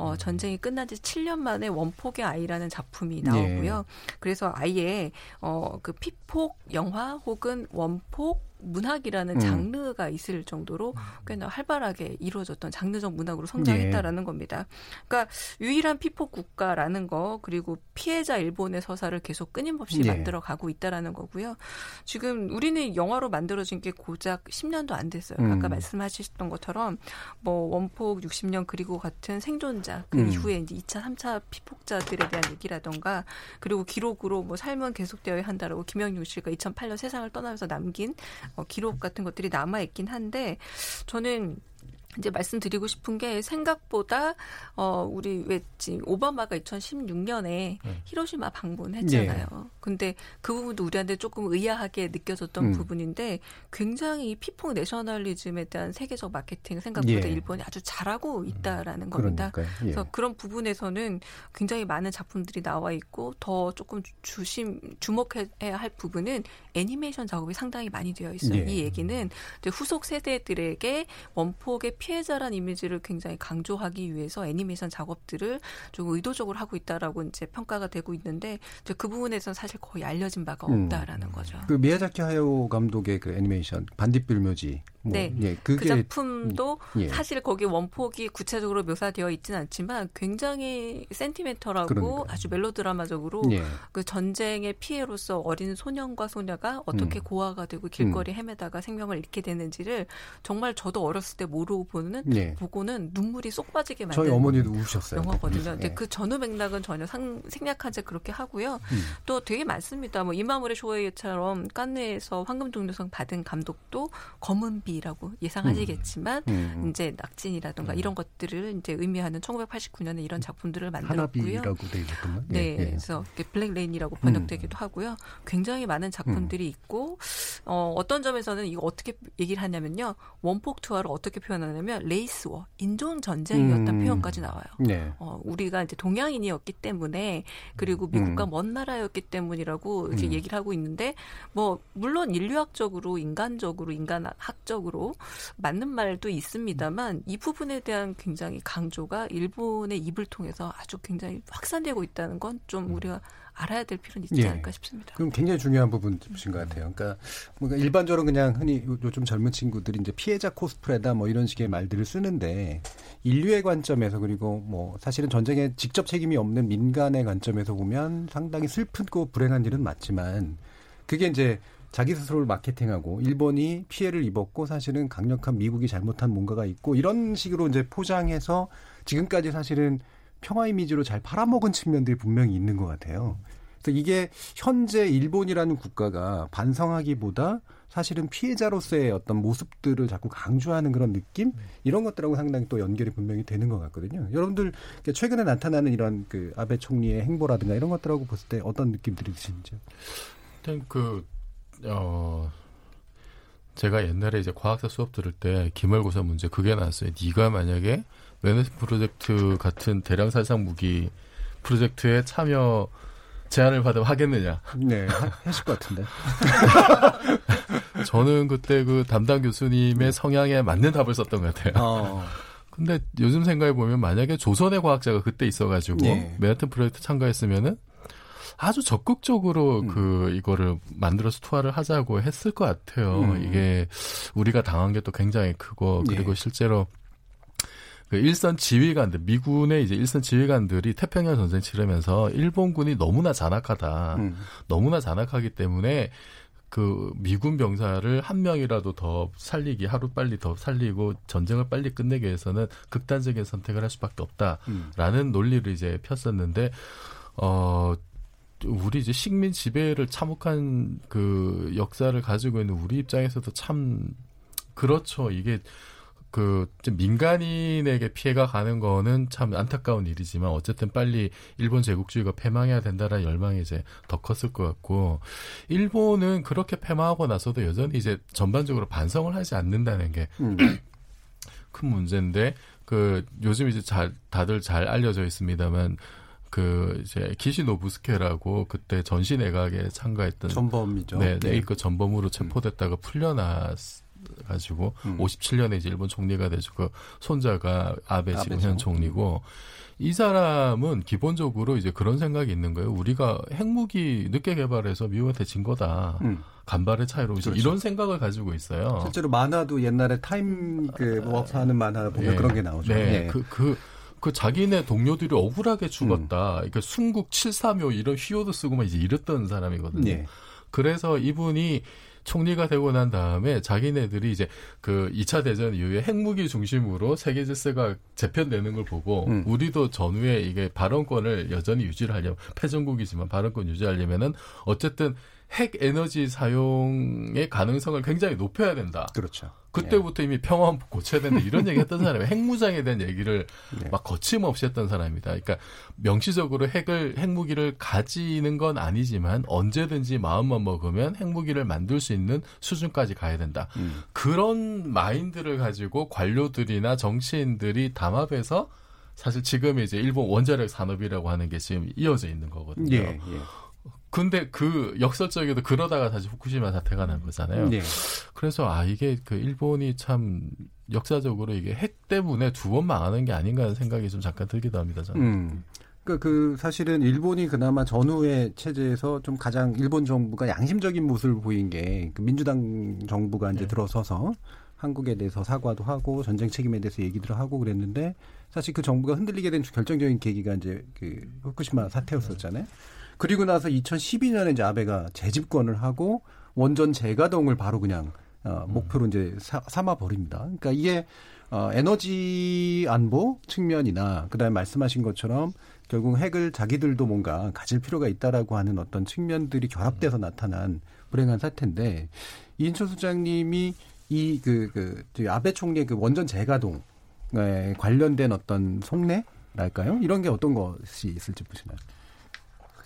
어, 음. 전쟁이 끝난 지 7년 만에 원폭의 아이라는 작품이 나오고요. 네. 그래서 아예 어, 그 피폭 영화 혹은 원폭 문학이라는 음. 장르가 있을 정도로 꽤나 활발하게 이루어졌던 장르적 문학으로 성장했다라는 예. 겁니다. 그러니까 유일한 피폭 국가라는 거 그리고 피해자 일본의 서사를 계속 끊임없이 예. 만들어 가고 있다라는 거고요. 지금 우리는 영화로 만들어진 게 고작 10년도 안 됐어요. 음. 아까 말씀하셨던 것처럼 뭐 원폭 60년 그리고 같은 생존자 그 음. 이후에 이제 2차, 3차 피폭자들에 대한 얘기라던가 그리고 기록으로 뭐 삶은 계속되어야 한다라고 김영중 씨가 2008년 세상을 떠나면서 남긴 어, 기록 같은 것들이 남아 있긴 한데 저는 이제 말씀드리고 싶은 게 생각보다 어 우리 왜 오바마가 2016년에 네. 히로시마 방문했잖아요. 네. 근데 그 부분도 우리한테 조금 의아하게 느껴졌던 음. 부분인데 굉장히 피폭 내셔널리즘에 대한 세계적 마케팅 생각보다 예. 일본이 아주 잘하고 음. 있다라는 겁니다. 예. 그래서 그런 부분에서는 굉장히 많은 작품들이 나와 있고 더 조금 주심 주목해야 할 부분은 애니메이션 작업이 상당히 많이 되어 있어요. 예. 이 얘기는 후속 세대들에게 원폭의 피해자란 이미지를 굉장히 강조하기 위해서 애니메이션 작업들을 좀 의도적으로 하고 있다라고 이제 평가가 되고 있는데 그 부분에서는 사실 거의 알려진 바가 음. 없다라는 음. 거죠. 그 미야자키 하야오 감독의 그 애니메이션 반딧불 묘지 뭐, 네. 예, 그 작품도 예. 사실 거기 원폭이 구체적으로 묘사되어 있지는 않지만 굉장히 센티멘털하고 그러니까. 아주 멜로드라마적으로 예. 그 전쟁의 피해로서 어린 소년과 소녀가 어떻게 음. 고아가 되고 길거리 음. 헤매다가 생명을 잃게 되는지를 정말 저도 어렸을 때 모르고 보는 예. 보고는 눈물이 쏙 빠지게 만든 저희 어머니도 우셨어요. 영화거든요. 근데 예. 그 전후 맥락은 전혀 상, 생략하지 그렇게 하고요. 음. 또 되게 많습니다. 뭐 이마무라 쇼헤이처럼 깐느에서 황금 종려상 받은 감독도 검은 비라고 예상하시겠지만 음. 음. 이제 낙진이라든가 음. 이런 것들을 이제 의미하는 1989년에 이런 작품들을 만들었고요. 하나비라고 돼 있었던 네, 예, 예. 그래서 Black Rain이라고 번역되기도 하고요. 굉장히 많은 작품들이 있고 어, 어떤 점에서는 이거 어떻게 얘기를 하냐면요. 원폭 투하를 어떻게 표현하냐면 레이스워, 인종 전쟁이었다는 음. 표현까지 나와요. 네. 어, 우리가 이제 동양인이었기 때문에 그리고 미국과 음. 먼 나라였기 때문이라고 이렇게 음. 얘기를 하고 있는데 뭐 물론 인류학적으로 인간적으로 인간학적 으로 맞는 말도 있습니다만 이 부분에 대한 굉장히 강조가 일본의 입을 통해서 아주 굉장히 확산되고 있다는 건좀 음. 우리가 알아야 될 필요는 있지 예. 않을까 싶습니다. 그럼 굉장히 중요한 부분이신 것 같아요. 그러니까 뭔가 일반적으로 그냥 흔히 요즘 젊은 친구들이 이제 피해자 코스프레다 뭐 이런 식의 말들을 쓰는데 인류의 관점에서 그리고 뭐 사실은 전쟁에 직접 책임이 없는 민간의 관점에서 보면 상당히 슬프고 불행한 일은 맞지만 그게 이제 자기 스스로를 마케팅하고 일본이 피해를 입었고 사실은 강력한 미국이 잘못한 뭔가가 있고 이런 식으로 이제 포장해서 지금까지 사실은 평화 이미지로 잘 팔아먹은 측면들이 분명히 있는 것 같아요. 그래서 이게 현재 일본이라는 국가가 반성하기보다 사실은 피해자로서의 어떤 모습들을 자꾸 강조하는 그런 느낌 이런 것들하고 상당히 또 연결이 분명히 되는 것 같거든요. 여러분들 최근에 나타나는 이런 그 아베 총리의 행보라든가 이런 것들하고 봤을 때 어떤 느낌들이 드시는지요? 일단 그 어. 제가 옛날에 이제 과학사 수업 들을 때 기말고사 문제 그게 나왔어요. 네가 만약에 웨너스 프로젝트 같은 대량 살상 무기 프로젝트에 참여 제안을 받으면 하겠느냐? 네, 하실 것 같은데. 저는 그때 그 담당 교수님의 네. 성향에 맞는 답을 썼던 것 같아요. 어. 근데 요즘 생각해 보면 만약에 조선의 과학자가 그때 있어가지고 네. 맨하튼 프로젝트 참가했으면은 아주 적극적으로 음. 그 이거를 만들어서 투하를 하자고 했을 것 같아요. 음. 이게 우리가 당한 게 또 굉장히 크고 그리고 네. 실제로 그 일선 지휘관들 미군의 이제 일선 지휘관들이 태평양 전쟁 치르면서 일본군이 너무나 잔악하다. 음. 너무나 잔악하기 때문에 그 미군 병사를 한 명이라도 더 살리기 하루 빨리 더 살리고 전쟁을 빨리 끝내기 위해서는 극단적인 선택을 할 수밖에 없다라는 음. 논리를 이제 폈었는데 어 우리 이제 식민 지배를 참혹한 그 역사를 가지고 있는 우리 입장에서도 참 그렇죠. 이게 그 민간인에게 피해가 가는 거는 참 안타까운 일이지만 어쨌든 빨리 일본 제국주의가 패망해야 된다라는 열망이 이제 더 컸을 것 같고 일본은 그렇게 패망하고 나서도 여전히 이제 전반적으로 반성을 하지 않는다는 게큰 음. 문제인데 그 요즘 이제 잘 다들 잘 알려져 있습니다만 그 이제 기시 노부스케라고 그때 전시 내각에 참가했던 전범이죠. 네, 네. 그 전범으로 체포됐다가 풀려났 가지고 음. 57년에 이제 일본 총리가 되죠. 그 손자가 아베 지금 현 총리고 이 사람은 기본적으로 이제 그런 생각이 있는 거예요. 우리가 핵무기 늦게 개발해서 미국한테 진 거다. 음. 간발의 차이로 그렇죠. 이런 생각을 가지고 있어요. 실제로 만화도 옛날에 타임 그 워크 하는 만화 보면 네. 그런 게 나오죠. 네. 네. 그, 그, 그 자기네 동료들이 억울하게 죽었다. 음. 그러니까 순국 735 이런 휘어도 쓰고만 이제 이랬던 사람이거든요. 네. 그래서 이분이 총리가 되고 난 다음에 자기네들이 이제 그 2차 대전 이후에 핵무기 중심으로 세계 질서가 재편되는 걸 보고 음. 우리도 전후에 이게 발언권을 여전히 유지를 하려면 패전국이지만 발언권 유지하려면은 어쨌든 핵 에너지 사용의 가능성을 굉장히 높여야 된다. 그렇죠. 그때부터 예. 이미 평화헌 고쳐야 된다 이런 얘기 했던 사람이 핵무장에 대한 얘기를 예. 막 거침없이 했던 사람입니다. 그러니까 명시적으로 핵을 핵무기를 가지는 건 아니지만 언제든지 마음만 먹으면 핵무기를 만들 수 있는 수준까지 가야 된다. 음. 그런 마인드를 가지고 관료들이나 정치인들이 담합해서 사실 지금 이제 일본 원자력 산업이라고 하는 게 지금 이어져 있는 거거든요. 예, 예. 근데 그 역설적에도 그러다가 다시 후쿠시마 사태가 난 거잖아요. 네. 그래서 아 이게 그 일본이 참 역사적으로 이게 핵 때문에 두 번 망하는 게 아닌가 하는 생각이 좀 잠깐 들기도 합니다. 저는. 음. 그러니까 그 사실은 일본이 그나마 전후의 체제에서 좀 가장 일본 정부가 양심적인 모습을 보인 게 그 민주당 정부가 이제 네. 들어서서 한국에 대해서 사과도 하고 전쟁 책임에 대해서 얘기들을 하고 그랬는데 사실 그 정부가 흔들리게 된 결정적인 계기가 이제 그 후쿠시마 사태였었잖아요. 그리고 나서 2012년에 이제 아베가 재집권을 하고 원전 재가동을 바로 그냥 어, 목표로 이제 사, 삼아 버립니다. 그러니까 이게 어, 에너지 안보 측면이나 그다음에 말씀하신 것처럼 결국 핵을 자기들도 뭔가 가질 필요가 있다라고 하는 어떤 측면들이 결합돼서 나타난 불행한 사태인데 이인철 소장님이 이그그 아베 총리의 그 원전 재가동에 관련된 어떤 속내랄까요? 이런 게 어떤 것이 있을지 보시나요?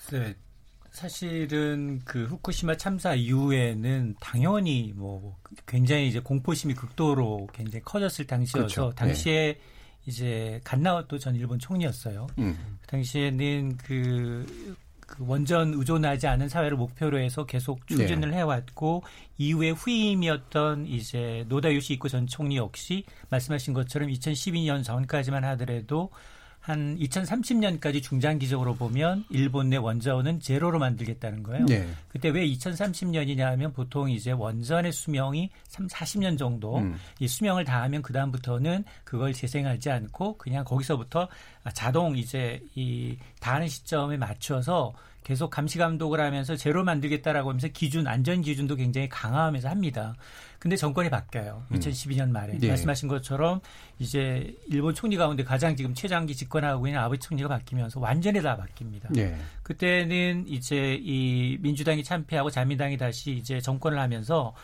글쎄 사실은 그 후쿠시마 참사 이후에는 당연히 뭐 굉장히 이제 공포심이 극도로 굉장히 커졌을 당시여서 그렇죠. 당시에 네. 이제 갓나와또 전 일본 총리였어요. 음. 그 당시에는 그, 그 원전 의존하지 않은 사회를 목표로 해서 계속 추진을 네. 해왔고 이후에 후임이었던 이제 노다 요시 이코 전 총리 역시 말씀하신 것처럼 2012년 전까지만 하더라도 한 2030년까지 중장기적으로 보면 일본 내 원자원은 제로로 만들겠다는 거예요. 네. 그때 왜 2030년이냐 하면 보통 이제 원전의 수명이 3, 40년 정도 음. 이 수명을 다하면 그다음부터는 그걸 재생하지 않고 그냥 거기서부터 자동 이제 이 다하는 시점에 맞춰서 계속 감시 감독을 하면서 제로 만들겠다라고 하면서 기준 안전 기준도 굉장히 강화하면서 합니다. 근데 정권이 바뀌어요. 2012년 말에 네. 말씀하신 것처럼 이제 일본 총리 가운데 가장 지금 최장기 집권하고 있는 아베 총리가 바뀌면서 완전히 다 바뀝니다. 네. 그때는 이제 이 민주당이 참패하고 자민당이 다시 이제 정권을 하면서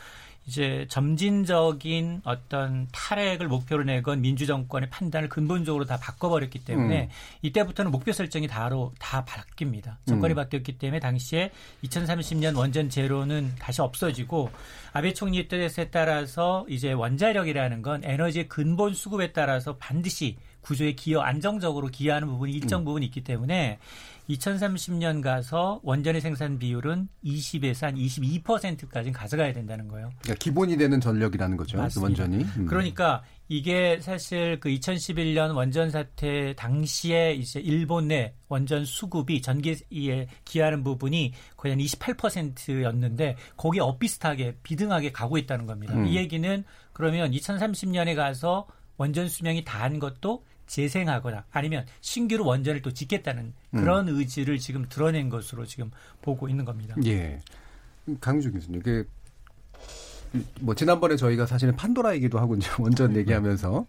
이제 점진적인 어떤 탈핵을 목표로 내건 민주 정권의 판단을 근본적으로 다 바꿔버렸기 때문에 음. 이때부터는 목표 설정이 다로 다 바뀝니다. 정권이 음. 바뀌었기 때문에 당시에 2030년 원전 제로는 다시 없어지고 아베 총리 뜻에 따라서 이제 원자력이라는 건 에너지의 근본 수급에 따라서 반드시 구조에 기여 안정적으로 기여하는 부분이 일정 음. 부분 있기 때문에 2030년 가서 원전의 생산 비율은 20에서 한 22%까지 가져가야 된다는 거예요. 그러니까 기본이 되는 전력이라는 거죠. 그 맞습니다. 원전이. 음. 그러니까 이게 사실 그 2011년 원전 사태 당시에 이제 일본 내 원전 수급이 전기에 기하는 부분이 거의 한 28%였는데 거기에 엇비슷하게 비등하게 가고 있다는 겁니다. 음. 이 얘기는 그러면 2030년에 가서 원전 수명이 다한 것도 재생하거나 아니면 신규로 원전을 또 짓겠다는 그런 음. 의지를 지금 드러낸 것으로 지금 보고 있는 겁니다. 예. 강주 교수님, 그, 뭐, 지난번에 저희가 사실은 판도라 얘기도 하고 이제 원전 얘기하면서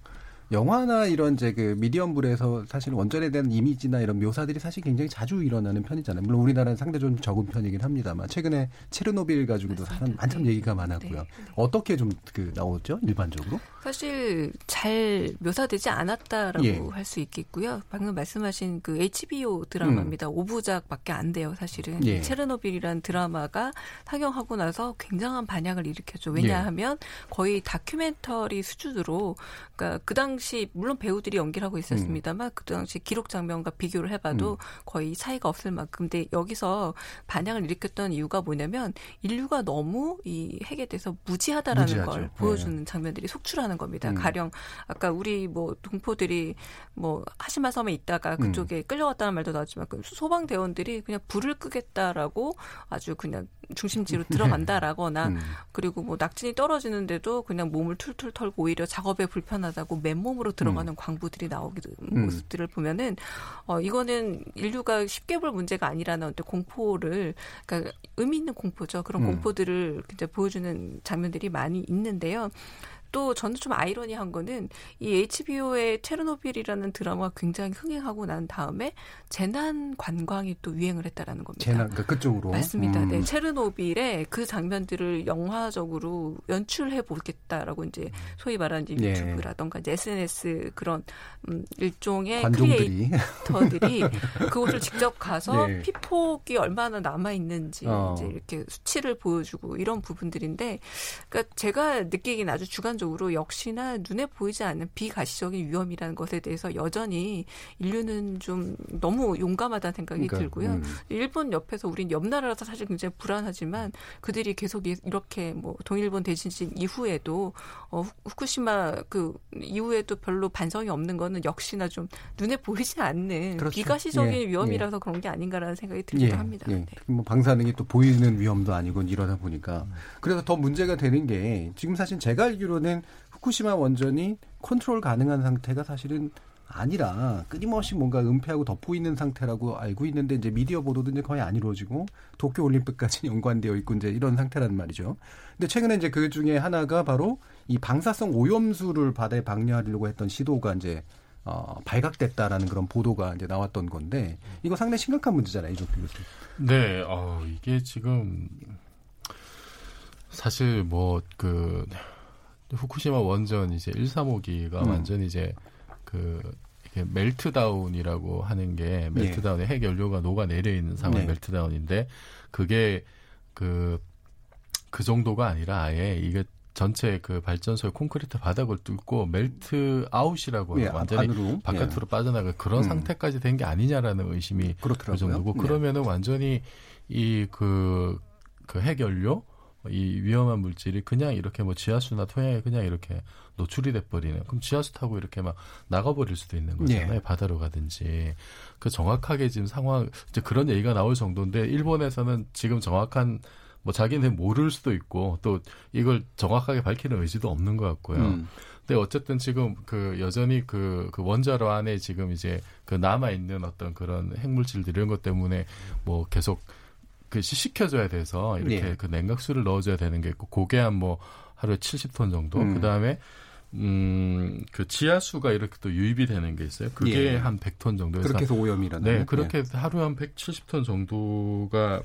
영화나 이런 이제 그 미디엄물에서 사실 원전에 대한 이미지나 이런 묘사들이 사실 굉장히 자주 일어나는 편이잖아요. 물론 우리나라는 상대적으로 적은 편이긴 합니다만 최근에 체르노빌 가지고도 사람 한참 네. 얘기가 많았고요. 네. 어떻게 좀 그 나오죠 일반적으로? 사실 잘 묘사되지 않았다라고 예. 할수 있겠고요. 방금 말씀하신 그 HBO 드라마입니다. 음. 5부작밖에 안 돼요, 사실은. 예. 체르노빌이라는 드라마가 상영하고 나서 굉장한 반향을 일으켰죠. 왜냐하면 예. 거의 다큐멘터리 수준으로 그러니까 그 당시 물론 배우들이 연기를 하고 있었습니다만 음. 그 당시 기록 장면과 비교를 해봐도 음. 거의 차이가 없을 만큼. 근데 여기서 반향을 일으켰던 이유가 뭐냐면 인류가 너무 이 핵에 대해서 무지하다라는 무지하죠. 걸 보여주는 네. 장면들이 속출하는 겁니다. 음. 가령 아까 우리 뭐 동포들이 뭐 하시마 섬에 있다가 음. 그쪽에 끌려갔다는 말도 나왔지만 그 소방 대원들이 그냥 불을 끄겠다라고 아주 그냥 중심지로 들어간다라거나 음. 그리고 뭐 낙진이 떨어지는데도 그냥 몸을 툴툴 털고 오히려 작업에 불편하다고 맨몸으로 들어가는 음. 광부들이 나오기도 음. 모습들을 보면은 어 이거는 인류가 쉽게 볼 문제가 아니라는 어떤 공포를 그러니까 의미 있는 공포죠. 그런 음. 공포들을 이제 보여주는 장면들이 많이 있는데요. 또 저는 좀 아이러니한 거는 이 HBO의 체르노빌이라는 드라마가 굉장히 흥행하고 난 다음에 재난 관광이 또 유행을 했다라는 겁니다. 재난 그러니까 그쪽으로 맞습니다. 네, 음. 네, 체르노빌의 그 장면들을 영화적으로 연출해 보겠다라고 이제 소위 말하는 이제 예. 유튜브라던가 이제 SNS 그런 음, 일종의 관종들이. 크리에이터들이 그곳을 직접 가서 네. 피폭이 얼마나 남아 있는지 어. 이제 이렇게 수치를 보여주고 이런 부분들인데, 그러니까 제가 느끼기엔 아주 주관적 결과적으로 역시나 눈에 보이지 않는 비가시적인 위험이라는 것에 대해서 여전히 인류는 좀 너무 용감하다는 생각이 그러니까, 들고요. 음. 일본 옆에서 우린 옆 나라라서 사실 굉장히 불안하지만 그들이 계속 이렇게 뭐 동일본 대지진 이후에도 어, 후쿠시마 그 이후에도 별로 반성이 없는 거는 역시나 좀 눈에 보이지 않는 그렇죠. 비가시적인 예, 위험이라서 예. 그런 게 아닌가라는 생각이 들기도 예, 합니다. 예. 네. 뭐 방사능이 또 보이는 위험도 아니고 이러다 보니까 그래서 더 문제가 되는 게 지금 사실 제가 알기로는 후쿠시마 원전이 컨트롤 가능한 상태가 사실은 아니라 끊임없이 뭔가 은폐하고 덮고 있는 상태라고 알고 있는데 이제 미디어 보도도 이제 거의 안 이루어지고 도쿄 올림픽까지 연관되어 있고 이제 이런 상태란 말이죠. 근데 최근에 이제 그 중에 하나가 바로 이 방사성 오염수를 바다에 방류하려고 했던 시도가 이제 어, 발각됐다라는 그런 보도가 이제 나왔던 건데 이거 상당히 심각한 문제잖아요, 이조 교수님. 네, 어, 이게 지금 사실 뭐 그 후쿠시마 원전 이제 1, 3호기가 음. 완전 이제 그 이게 meltdown이라고 하는 게 meltdown의 핵 연료가 녹아 내려 있는 상황 네. meltdown인데 그게 그그 그 정도가 아니라 아예 이게 전체 그 발전소의 콘크리트 바닥을 뚫고 melt out이라고 예, 완전히 안으로. 바깥으로 예. 빠져나가 그런 음. 상태까지 된 게 아니냐라는 의심이 그렇더라고요. 그 정도고 네. 그러면은 완전히 이 그 그 핵연료 이 위험한 물질이 그냥 이렇게 뭐 지하수나 토양에 그냥 이렇게 노출이 돼버리는 그럼 지하수 타고 이렇게 막 나가버릴 수도 있는 거잖아요 예. 바다로 가든지 그 정확하게 지금 상황 이제 그런 얘기가 나올 정도인데 일본에서는 지금 정확한 뭐 자기는 모를 수도 있고 또 이걸 정확하게 밝히는 의지도 없는 것 같고요. 음. 근데 어쨌든 지금 그 여전히 그, 그 원자로 안에 지금 이제 그 남아 있는 어떤 그런 핵물질들 이런 것 때문에 뭐 계속 그 시식혀줘야 돼서 이렇게 네. 그 냉각수를 넣어줘야 되는 게 있고 고게 한 뭐 하루에 70톤 정도 음. 그 다음에 음, 그 지하수가 이렇게 또 유입이 되는 게 있어요. 그게 예. 한 100톤 정도. 그렇게 해서 오염이라는. 네, 그렇게 예. 하루에 한 170톤 정도가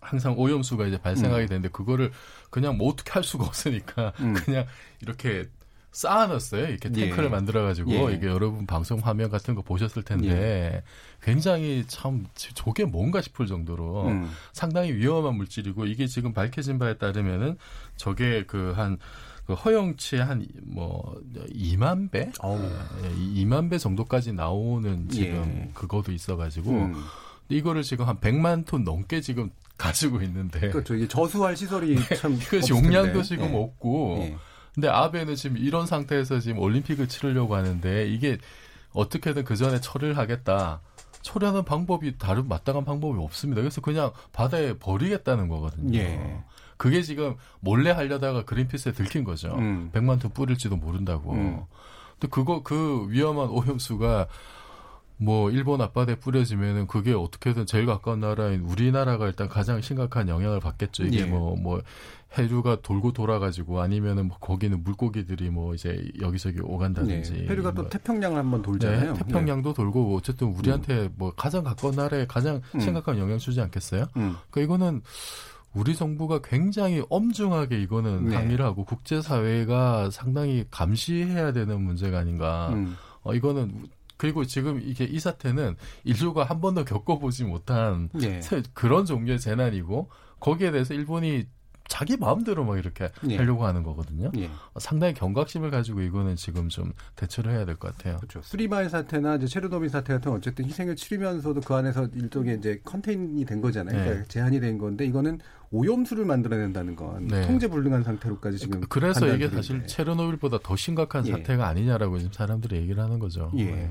항상 오염수가 이제 발생하게 음. 되는데 그거를 그냥 뭐 어떻게 할 수가 없으니까 음. 그냥 이렇게 쌓아놨어요. 이렇게 탱크를 예. 만들어가지고 예. 이게 여러분 방송 화면 같은 거 보셨을 텐데 예. 굉장히 참 저게 뭔가 싶을 정도로 음. 상당히 위험한 물질이고 이게 지금 밝혀진 바에 따르면은 저게 그한 그 허용치 한뭐 2만 배, 오 2만 배 정도까지 나오는 지금 예. 그거도 있어가지고 음. 이거를 지금 한 100만 톤 넘게 지금 가지고 있는데 그렇죠. 이게 저수할 시설이 네. 참 이것이 용량도 지금 네. 없고 네. 근데 아베는 지금 이런 상태에서 지금 올림픽을 치르려고 하는데 이게 어떻게든 그 전에 처리를 하겠다. 처리하는 방법이 다른 마땅한 방법이 없습니다. 그래서 그냥 바다에 버리겠다는 거거든요. 예. 그게 지금 몰래 하려다가 그린피스에 들킨 거죠. 음. 100만 톤 뿌릴지도 모른다고. 음. 근데 그거 그 위험한 오염수가 뭐 일본 앞바다에 뿌려지면은 그게 어떻게든 제일 가까운 나라인 우리나라가 일단 가장 심각한 영향을 받겠죠. 이게 뭐뭐 예. 뭐 해류가 돌고 돌아가지고 아니면은 뭐 거기는 물고기들이 뭐 이제 여기저기 오간다든지 네. 해류가 또 뭐. 태평양을 한번 돌잖아요. 네, 태평양도 네. 돌고 어쨌든 우리한테 음. 뭐 가장 가까운 나라에 가장 음. 심각한 영향 주지 않겠어요? 음. 그러니까 이거는 우리 정부가 굉장히 엄중하게 이거는 네. 항의를 하고 국제사회가 상당히 감시해야 되는 문제가 아닌가. 음. 어, 이거는 그리고 지금 이게 이 사태는 인류가 한 번도 겪어보지 못한 네. 그런 종류의 재난이고 거기에 대해서 일본이 자기 마음대로 막 이렇게 예. 하려고 하는 거거든요. 예. 상당히 경각심을 가지고 이거는 지금 좀 대처를 해야 될 것 같아요. 그렇죠. 수리마일 사태나 이제 체르노빌 사태 같은 어쨌든 희생을 치르면서도 그 안에서 일종의 이제 컨테인이 된 거잖아요. 네. 그러니까 제한이 된 건데 이거는 오염수를 만들어낸다는 건 네. 통제 불능한 상태로까지 지금 그, 그래서 이게 사실 체르노빌보다 더 심각한 예. 사태가 아니냐라고 지금 사람들이 얘기를 하는 거죠. 예.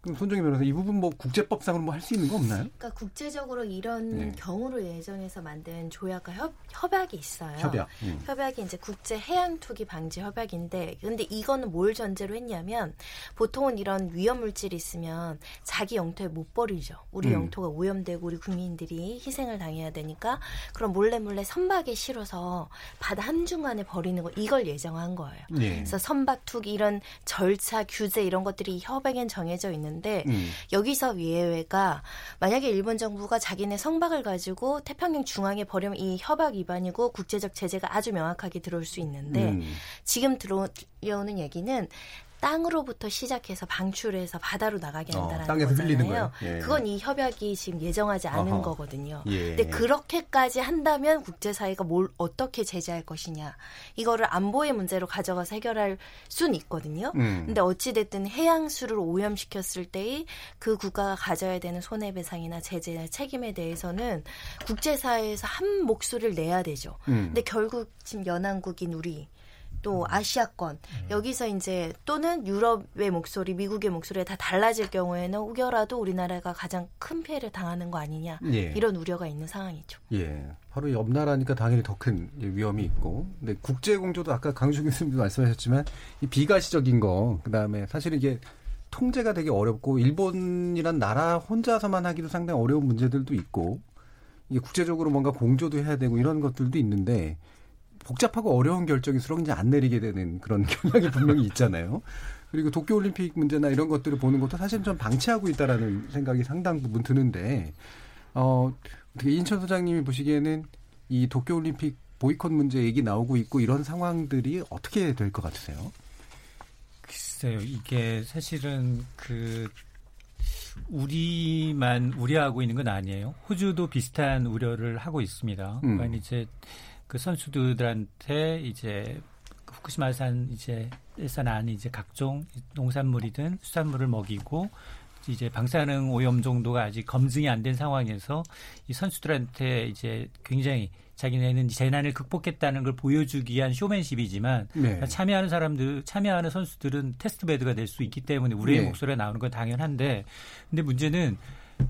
네. 그럼 손정희 변호사 이 부분 뭐 국제법상으로 뭐 할 수 있는 거 없나요? 그러니까 국제적으로 이런 네. 경우를 예정해서 만든 조약과 협, 협약이 있어요. 협약. 음. 협약이 이제 국제 해양 투기 방지 협약인데 근데 이거는 뭘 전제로 했냐면 보통은 이런 위험 물질이 있으면 자기 영토에 못 버리죠. 우리 음. 영토가 오염되고 우리 국민들이 희생을 당해야 되니까 그럼 몰래 몰래 선박에 실어서 바다 한중간에 버리는 거 이걸 예정한 거예요. 네. 그래서 선박 투기 이런 절차 규제 이런 것들이 협약엔 정해져 있는 있는데 음. 여기서 예외가 만약에 일본 정부가 자기네 성박을 가지고 태평양 중앙에 버리면 이 협약 위반이고 국제적 제재가 아주 명확하게 들어올 수 있는데 음. 지금 들어오는 얘기는 땅으로부터 시작해서 방출해서 바다로 나가게 어, 한다는 어, 땅에서 거잖아요. 흘리는 거예요. 예. 그건 이 협약이 지금 예정하지 않은 어허. 거거든요. 예. 근데 그렇게까지 한다면 국제사회가 뭘 어떻게 제재할 것이냐 이거를 안보의 문제로 가져가서 해결할 수는 있거든요. 음. 근데 어찌 됐든 해양수를 오염시켰을 때의 그 국가가 가져야 되는 손해배상이나 제재나 책임에 대해서는 국제사회에서 한 목소리를 내야 되죠. 음. 근데 결국 지금 연안국인 우리 또 아시아권 음. 여기서 이제 또는 유럽의 목소리, 미국의 목소리가 다 달라질 경우에는 혹여라도 우리나라가 가장 큰 피해를 당하는 거 아니냐 예. 이런 우려가 있는 상황이죠. 예, 바로 옆 나라니까 당연히 더 큰 위험이 있고, 근데 국제 공조도 아까 강준 교수님도 말씀하셨지만 이 비가시적인 거, 그 다음에 사실 이게 통제가 되게 어렵고 일본이란 나라 혼자서만 하기도 상당히 어려운 문제들도 있고 이게 국제적으로 뭔가 공조도 해야 되고 이런 것들도 있는데 복잡하고 어려운 결정일수록 이제 안 내리게 되는 그런 경향이 분명히 있잖아요. 그리고 도쿄올림픽 문제나 이런 것들을 보는 것도 사실 좀 방치하고 있다라는 생각이 상당 부분 드는데, 어, 어떻게 인천 소장님이 보시기에는 이 도쿄올림픽 보이콧 문제 얘기 나오고 있고 이런 상황들이 어떻게 될 것 같으세요? 글쎄요, 이게 사실은 그 우리만 우려하고 있는 건 아니에요. 호주도 비슷한 우려를 하고 있습니다. 음. 그러니까 이제 그 선수들한테 이제 그 후쿠시마산 이제 에서 난 이제 각종 농산물이든 수산물을 먹이고 이제 방사능 오염 정도가 아직 검증이 안 된 상황에서 이 선수들한테 이제 굉장히 자기네는 재난을 극복했다는 걸 보여주기 위한 쇼맨십이지만 네. 참여하는 사람들, 참여하는 선수들은 테스트 베드가 될 수 있기 때문에 우리의 네. 목소리가 나오는 건 당연한데 근데 문제는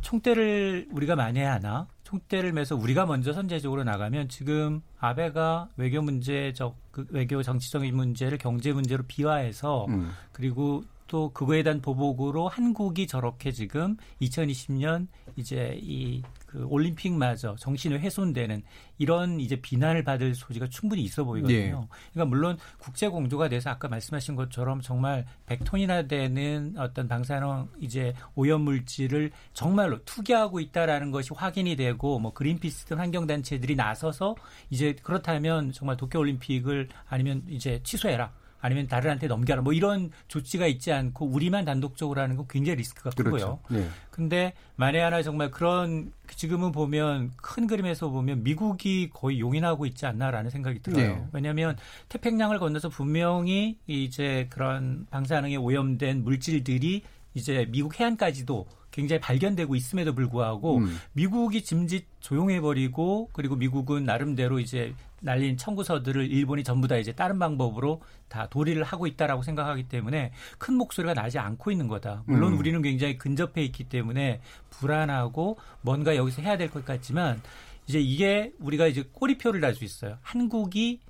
총대를 우리가 많이 하나? 총대를 매서 우리가 먼저 선제적으로 나가면 지금 아베가 외교 문제적 그 외교 정치적인 문제를 경제 문제로 비화해서 음. 그리고 또 그거에 대한 보복으로 한국이 저렇게 지금 2020년 이제 이 그 올림픽마저 정신이 훼손되는 이런 이제 비난을 받을 소지가 충분히 있어 보이거든요. 네. 그러니까 물론 국제 공조가 돼서 아까 말씀하신 것처럼 정말 100톤이나 되는 어떤 방사능 이제 오염 물질을 정말로 투기하고 있다라는 것이 확인이 되고 뭐 그린피스 등 환경 단체들이 나서서 이제 그렇다면 정말 도쿄 올림픽을 아니면 이제 취소해라. 아니면 다른한테 넘겨라 뭐 이런 조치가 있지 않고 우리만 단독적으로 하는 건 굉장히 리스크가 크고요. 그렇죠. 네. 근데 만에 하나 정말 그런 지금은 보면 큰 그림에서 보면 미국이 거의 용인하고 있지 않나라는 생각이 들어요. 네. 왜냐하면 태평양을 건너서 분명히 이제 그런 방사능에 오염된 물질들이 이제 미국 해안까지도 굉장히 발견되고 있음에도 불구하고 음. 미국이 짐짓 조용해버리고 그리고 미국은 나름대로 이제 날린 청구서들을 일본이 전부 다 이제 다른 방법으로 다 도리를 하고 있다라고 생각하기 때문에 큰 목소리가 나지 않고 있는 거다. 물론 음. 우리는 굉장히 근접해 있기 때문에 불안하고 뭔가 여기서 해야 될 것 같지만 이제 이게 우리가 이제 꼬리표를 달 수 있어요. 한국이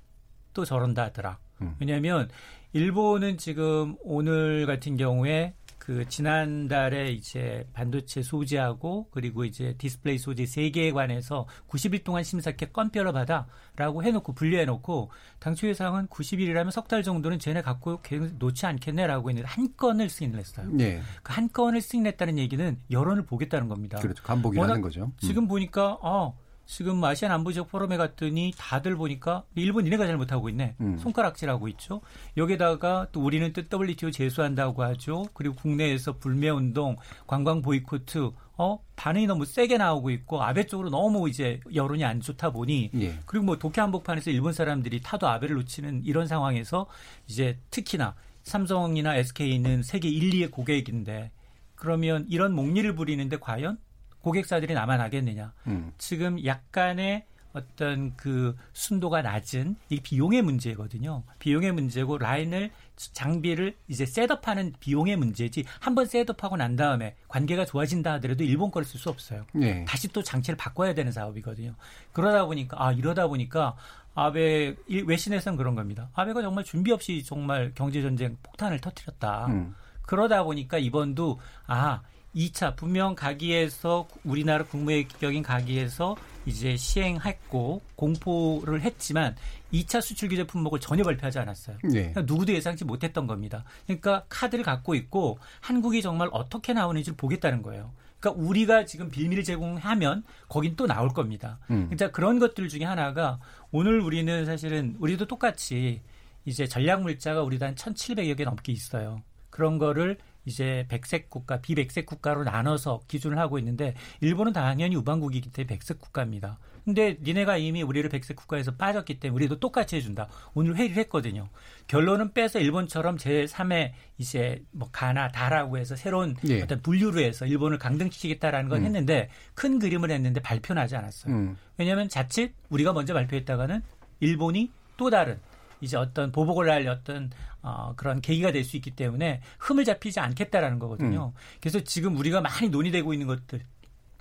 또 저런다 하더라. 음. 왜냐하면 일본은 지금 오늘 같은 경우에 그 지난달에 이제 반도체 소재하고 그리고 이제 디스플레이 소재 세 개에 관해서 90일 동안 심사를 건별로 받아라고 해놓고 분리해놓고 당초 예상은 90일이라면 석 달 정도는 쟤네 갖고 놀지 않겠네라고 했는데 한 건을 승인을 했어요. 네. 그 한 건을 승인했다는 얘기는 여론을 보겠다는 겁니다. 그렇죠. 간보기라는 거죠. 음. 지금 보니까 어 지금 아시안 안보지역 포럼에 갔더니 다들 보니까 일본 니네가 잘 못하고 있네. 음. 손가락질하고 있죠. 여기다가 또 우리는 또 WTO 제소한다고 하죠. 그리고 국내에서 불매운동, 관광 보이코트, 어 반응이 너무 세게 나오고 있고 아베 쪽으로 너무 이제 여론이 안 좋다 보니 예. 그리고 뭐 독해 한복판에서 일본 사람들이 타도 아베를 놓치는 이런 상황에서 이제 특히나 삼성이나 SK는 세계 1, 2의 고객인데 그러면 이런 몽니를 부리는데 과연 고객사들이 남아나겠느냐. 음. 지금 약간의 어떤 그 순도가 낮은 이 비용의 문제거든요. 비용의 문제고 라인을 장비를 이제 set up하는 비용의 문제지 한 번 set up하고 난 다음에 관계가 좋아진다 하더라도 일본 거를 쓸 수 없어요. 네. 다시 또 장치를 바꿔야 되는 사업이거든요. 그러다 보니까 아 이러다 보니까 아베 외신에서는 그런 겁니다. 아베가 정말 준비 없이 정말 경제 전쟁 폭탄을 터뜨렸다. 음. 그러다 보니까 이번도 아 2차 분명 가기에서 우리나라 국무회격인 가기에서 이제 시행했고 공포를 했지만 2차 수출 규제 품목을 전혀 발표하지 않았어요. 네. 그러니까 누구도 예상치 못했던 겁니다. 그러니까 카드를 갖고 있고 한국이 정말 어떻게 나오는지를 보겠다는 거예요. 그러니까 우리가 지금 빌미를 제공하면 거긴 또 나올 겁니다. 음. 그러니까 그런 것들 중에 하나가 오늘 우리는 사실은 우리도 똑같이 이제 전략 물자가 우리도 한 1,700여 개 넘게 있어요. 그런 거를 이제 백색 국가, 비백색 국가로 나눠서 기준을 하고 있는데 일본은 당연히 우방국이기 때문에 백색 국가입니다. 근데 니네가 이미 우리를 백색 국가에서 빠졌기 때문에 우리도 똑같이 해준다. 오늘 회의를 했거든요. 결론은 빼서 일본처럼 제3의 이제 뭐 가나 다라고 해서 새로운 예. 어떤 분류로 해서 일본을 강등시키겠다라는 건 음. 했는데 큰 그림을 했는데 발표는 하지 않았어요. 음. 왜냐하면 자칫 우리가 먼저 발표했다가는 일본이 또 다른 이제 어떤 보복을 할 어떤 어, 그런 계기가 될 수 있기 때문에 흠을 잡히지 않겠다라는 거거든요. 음. 그래서 지금 우리가 많이 논의되고 있는 것들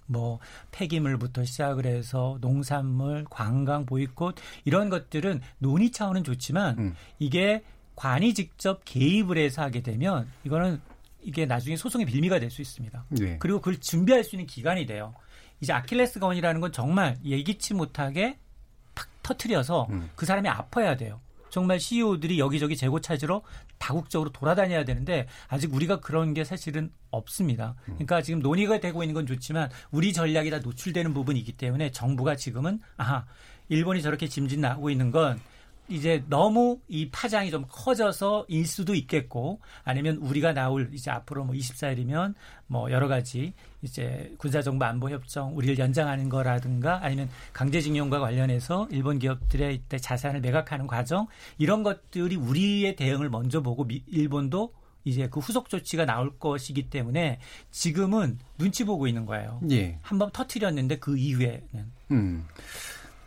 뭐 폐기물부터 시작을 해서 농산물, 관광, 보이콧 이런 것들은 논의 차원은 좋지만 음. 이게 관이 직접 개입을 해서 하게 되면 이거는 이게 나중에 소송의 빌미가 될 수 있습니다. 네. 그리고 그걸 준비할 수 있는 기간이 돼요. 이제 아킬레스건이라는 건 정말 예기치 못하게 탁 터트려서 음. 그 사람이 아파야 돼요. 정말 CEO들이 여기저기 재고 찾으러 다국적으로 돌아다녀야 되는데 아직 우리가 그런 게 사실은 없습니다. 음. 그러니까 지금 논의가 되고 있는 건 좋지만 우리 전략이 다 노출되는 부분이기 때문에 정부가 지금은 아하 일본이 저렇게 짐진 나고 있는 건 이제 너무 이 파장이 좀 커져서 일 수도 있겠고 아니면 우리가 나올 이제 앞으로 뭐 24일이면 뭐 여러 가지 이제 군사정보 안보 협정 우리를 연장하는 거라든가 아니면 강제징용과 관련해서 일본 기업들의 자산을 매각하는 과정 이런 것들이 우리의 대응을 먼저 보고 미, 일본도 이제 그 후속 조치가 나올 것이기 때문에 지금은 눈치 보고 있는 거예요. 예. 한번 터트렸는데 그 이후에는. 음.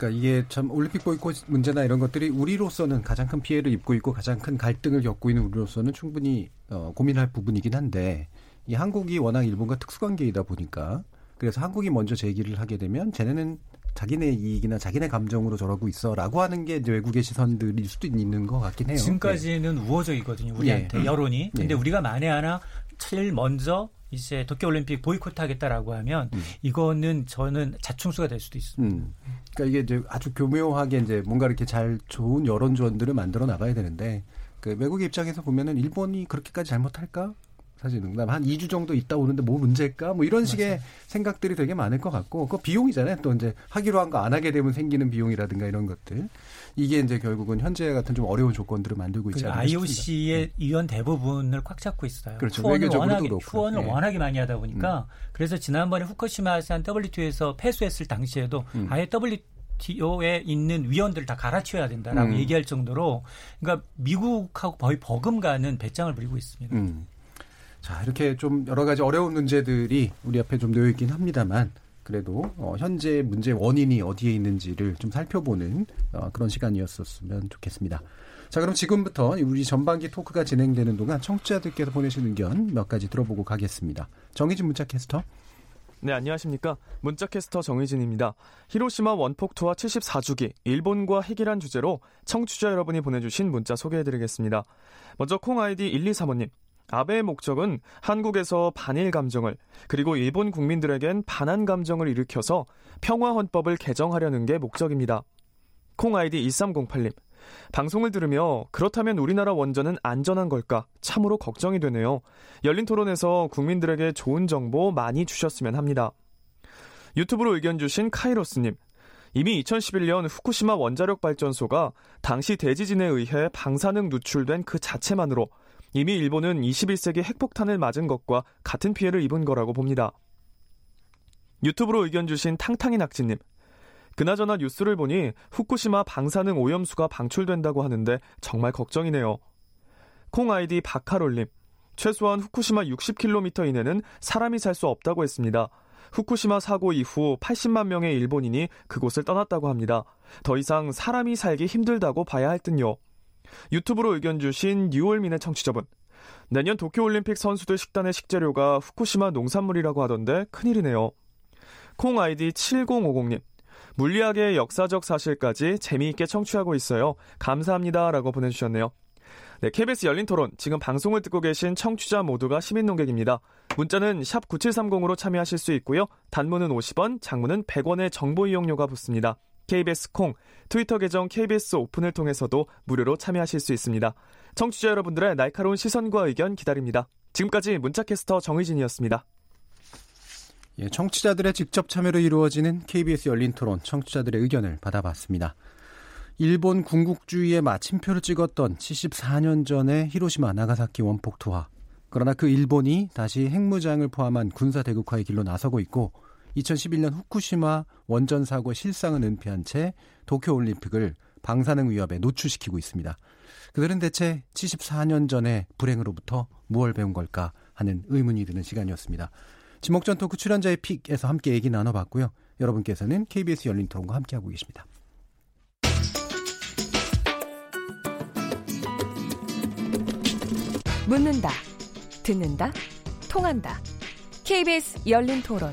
그러니까 이게 참 올림픽 보이콧 문제나 이런 것들이 우리로서는 가장 큰 피해를 입고 있고 가장 큰 갈등을 겪고 있는 우리로서는 충분히 어, 고민할 부분이긴 한데 이 한국이 워낙 일본과 특수관계이다 보니까 그래서 한국이 먼저 제기를 하게 되면 쟤네는 자기네 이익이나 자기네 감정으로 저러고 있어라고 하는 게 외국의 시선들일 수도 있는 것 같긴 해요. 지금까지는 네. 우호적이거든요. 우리한테 예. 여론이. 근데 예. 우리가 만에 하나 제일 먼저 이제 도쿄올림픽 보이콧하겠다라고 하면 음. 이거는 저는 자충수가 될 수도 있습니다. 음. 그러니까 이게 이제 아주 교묘하게 이제 뭔가 이렇게 잘 좋은 여론 조언들을 만들어 나가야 되는데 그 외국의 입장에서 보면은 일본이 그렇게까지 잘못할까? 사실 농담 한 2주 정도 있다 오는데 뭐 문제일까? 뭐 이런 식의 맞아요. 생각들이 되게 많을 것 같고 그 비용이잖아요. 또 이제 하기로 한 거 안 하게 되면 생기는 비용이라든가 이런 것들. 이게 이제 결국은 현재 같은 좀 어려운 조건들을 만들고 있지 않나 IOC의 네. 위원 대부분을 꽉 잡고 있어요. 그렇죠. 후원을 워낙에. 후원을 네. 워낙에 많이 하다 보니까 음. 그래서 지난번에 후쿠시마 아산 WTO에서 패소했을 당시에도 음. 아예 WTO에 있는 위원들을 다 갈아치워야 된다라고 음. 얘기할 정도로 그러니까 미국하고 거의 버금가는 배짱을 부리고 있습니다. 음. 자, 이렇게 좀 여러 가지 어려운 문제들이 우리 앞에 좀 놓여 있긴 합니다만 그래도 어, 현재 문제 원인이 어디에 있는지를 좀 살펴보는 어, 그런 시간이었었으면 좋겠습니다. 자, 그럼 지금부터 우리 전반기 토크가 진행되는 동안 청취자들께서 보내신 의견 몇 가지 들어보고 가겠습니다. 정희진 문자 캐스터. 네, 안녕하십니까. 문자캐스터 정희진입니다. 히로시마 원폭 투하 74주기, 일본과 핵이란 주제로 청취자 여러분이 보내주신 문자 소개해드리겠습니다. 먼저 콩 아이디 1235님. 아베의 목적은 한국에서 반일 감정을 그리고 일본 국민들에겐 반한 감정을 일으켜서 평화 헌법을 개정하려는 게 목적입니다. 콩 아이디 1308님. 방송을 들으며 그렇다면 우리나라 원전은 안전한 걸까 참으로 걱정이 되네요. 열린 토론에서 국민들에게 좋은 정보 많이 주셨으면 합니다. 유튜브로 의견 주신 카이로스님. 이미 2011년 후쿠시마 원자력 발전소가 당시 대지진에 의해 방사능 누출된 그 자체만으로 이미 일본은 21세기 핵폭탄을 맞은 것과 같은 피해를 입은 거라고 봅니다. 유튜브로 의견 주신 탕탕이 낙지님. 그나저나 뉴스를 보니 후쿠시마 방사능 오염수가 방출된다고 하는데 정말 걱정이네요. 콩 아이디 바카롤님. 최소한 후쿠시마 60km 이내는 사람이 살 수 없다고 했습니다. 후쿠시마 사고 이후 80만 명의 일본인이 그곳을 떠났다고 합니다. 더 이상 사람이 살기 힘들다고 봐야 할 듯요. 유튜브로 의견 주신 뉴올민의 청취자분. 내년 도쿄올림픽 선수들 식단의 식재료가 후쿠시마 농산물이라고 하던데 큰일이네요. 콩 아이디 7050님. 물리학의 역사적 사실까지 재미있게 청취하고 있어요. 감사합니다. 라고 보내주셨네요. 네, KBS 열린 토론. 지금 방송을 듣고 계신 청취자 모두가 시민 농객입니다. 문자는 샵 9730으로 참여하실 수 있고요. 단문은 50원, 장문은 100원의 정보 이용료가 붙습니다. KBS 콩, 트위터 계정 KBS 오픈을 통해서도 무료로 참여하실 수 있습니다. 청취자 여러분들의 날카로운 시선과 의견 기다립니다. 지금까지 문자캐스터 정의진이었습니다. 예, 청취자들의 직접 참여로 이루어지는 KBS 열린 토론 청취자들의 의견을 받아봤습니다. 일본 군국주의에 마침표를 찍었던 74년 전의 히로시마 나가사키 원폭 투하. 그러나 그 일본이 다시 핵무장을 포함한 군사 대국화의 길로 나서고 있고 2011년 후쿠시마 원전 사고 실상은 은폐한 채 도쿄 올림픽을 방사능 위협에 노출시키고 있습니다. 그들은 대체 74년 전의 불행으로부터 무엇을 배운 걸까 하는 의문이 드는 시간이었습니다. 지목전 토크 출연자의 픽에서 함께 얘기 나눠봤고요. 여러분께서는 KBS 열린 토론과 함께하고 계십니다. 묻는다, 듣는다, 통한다. KBS 열린 토론.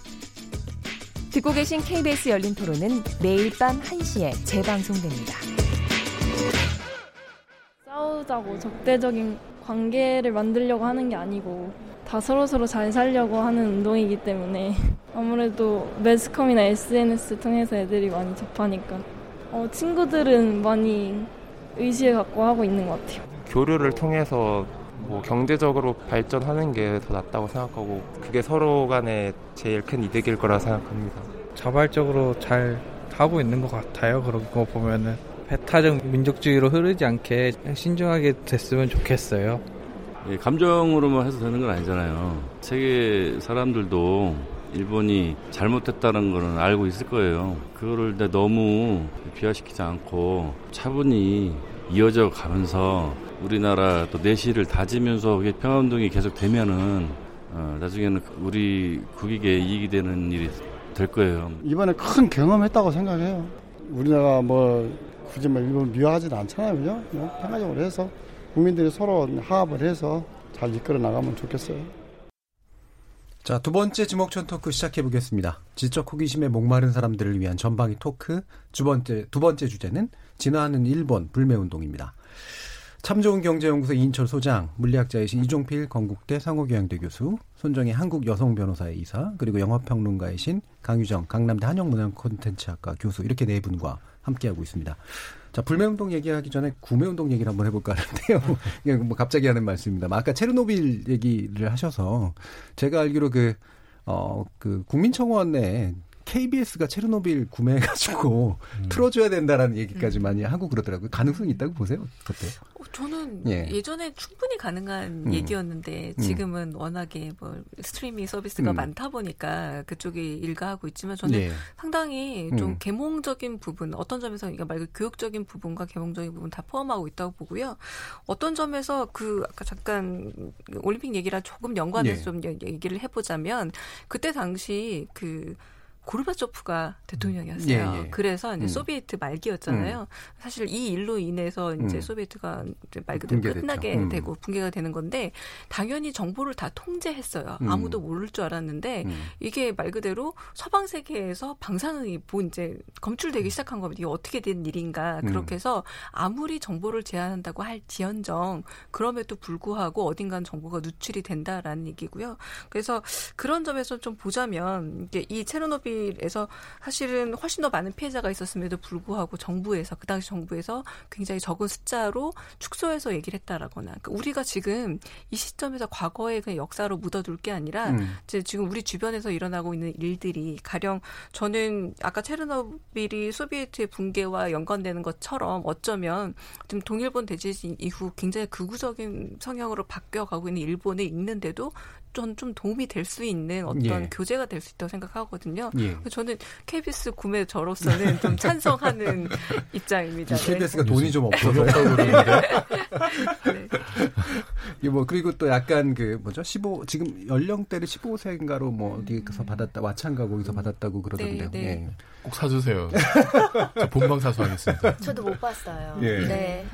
듣고 계신 KBS 열린 토론은 매일 밤 1시에 재방송됩니다. 싸우자고 적대적인 관계를 만들려고 하는 게 아니고 다 서로서로 잘 살려고 하는 운동이기 때문에 아무래도 매스컴이나 SNS 통해서 애들이 많이 접하니까 어, 친구들은 많이 의식을 갖고 하고 있는 것 같아요. 교류를 통해서 뭐 경제적으로 발전하는 게 더 낫다고 생각하고 그게 서로 간에 제일 큰 이득일 거라 생각합니다. 자발적으로 잘 하고 있는 것 같아요. 그런 거 보면은 배타적 민족주의로 흐르지 않게 신중하게 됐으면 좋겠어요. 예, 감정으로만 해서 되는 건 아니잖아요. 세계 사람들도 일본이 잘못했다는 거는 알고 있을 거예요. 그거를 너무 비하시키지 않고 차분히 이어져 가면서 우리나라 또 내실을 다지면서 그게 평화운동이 계속 되면은 어, 나중에는 우리 국익에 이익이 되는 일이 될 거예요. 이번에 큰 경험했다고 생각해요. 우리나라 뭐 굳이 뭐 일본 미워하지는 않잖아요, 그죠? 뭐 평화적으로 해서 국민들이 서로 화합을 해서 잘 이끌어 나가면 좋겠어요. 자, 두 번째 지목전 토크 시작해 보겠습니다. 지적 호기심에 목마른 사람들을 위한 전방위 토크. 두 번째, 두 번째 주제는 진화하는 일본 불매운동입니다. 참 좋은 경제연구소 인철 소장, 물리학자이신 이종필 건국대 상호교양대 교수, 손정희 한국 여성 변호사의 이사, 그리고 영화평론가이신 강유정 강남대 한영문화 콘텐츠학과 교수 이렇게 네 분과 함께하고 있습니다. 자, 불매운동 얘기하기 전에 구매운동 얘기를 한번 해볼까 하는데요. 그냥 뭐 갑자기 하는 말씀입니다. 아까 체르노빌 얘기를 하셔서 제가 알기로 그, 어, 그 국민청원에 KBS가 체르노빌 구매해가지고 음. 틀어줘야 된다라는 얘기까지 음. 많이 하고 그러더라고요. 가능성이 있다고 보세요? 어때요? 어, 저는 예. 전에 충분히 가능한 음. 얘기였는데 음. 지금은 워낙에 뭐 스트리밍 서비스가 음. 많다 보니까 그쪽이 일가하고 있지만 저는 예. 상당히 좀 음. 계몽적인 부분 어떤 점에서 그러니까 말 그대로 교육적인 부분과 계몽적인 부분 다 포함하고 있다고 보고요. 어떤 점에서 그 아까 잠깐 올림픽 얘기랑 조금 연관해서 예. 좀 얘기를 해보자면 그때 당시 그 고르바초프가 대통령이었어요. 예, 예. 그래서 이제 음. 소비에트 말기였잖아요. 음. 사실 이 일로 인해서 이제 음. 소비에트가 이제 말 그대로 붕괴됐죠. 끝나게 음. 되고 붕괴가 되는 건데 당연히 정보를 다 통제했어요. 음. 아무도 모를 줄 알았는데 음. 이게 말 그대로 서방 세계에서 방사능이 뭐 이제 검출되기 시작한 겁니다. 이게 어떻게 된 일인가 그렇게 해서 아무리 정보를 제한한다고 할 지연정 그럼에도 불구하고 어딘가는 정보가 누출이 된다라는 얘기고요. 그래서 그런 점에서 좀 보자면 이게 이 체르노빌 에서 사실은 훨씬 더 많은 피해자가 있었음에도 불구하고 정부에서 그 당시 정부에서 굉장히 적은 숫자로 축소해서 얘기를 했다라거나 그러니까 우리가 지금 이 시점에서 과거의 그 역사로 묻어둘 게 아니라 음. 이제 지금 우리 주변에서 일어나고 있는 일들이 가령 저는 아까 체르노빌이 소비에트의 붕괴와 연관되는 것처럼 어쩌면 지금 동일본 대지진 이후 굉장히 극우적인 성향으로 바뀌어가고 있는 일본에 있는데도 좀, 좀 도움이 될 수 있는 어떤 예. 교재가 될 수 있다고 생각하거든요. 예. 저는 KBS 구매 저로서는 좀 찬성하는 입장입니다. KBS가 네. 돈이 좀 없어서 그러는데. 네. 뭐 그리고 또 약간 그 뭐죠? 15 지금 연령대를 15세인가로 뭐 어디서 받았다 와찬가 거기서 받았다고 그러던데요. 네, 네. 예. 꼭 사주세요. 저 본방 사수하겠습니다. 저도 못 봤어요. 예. 네.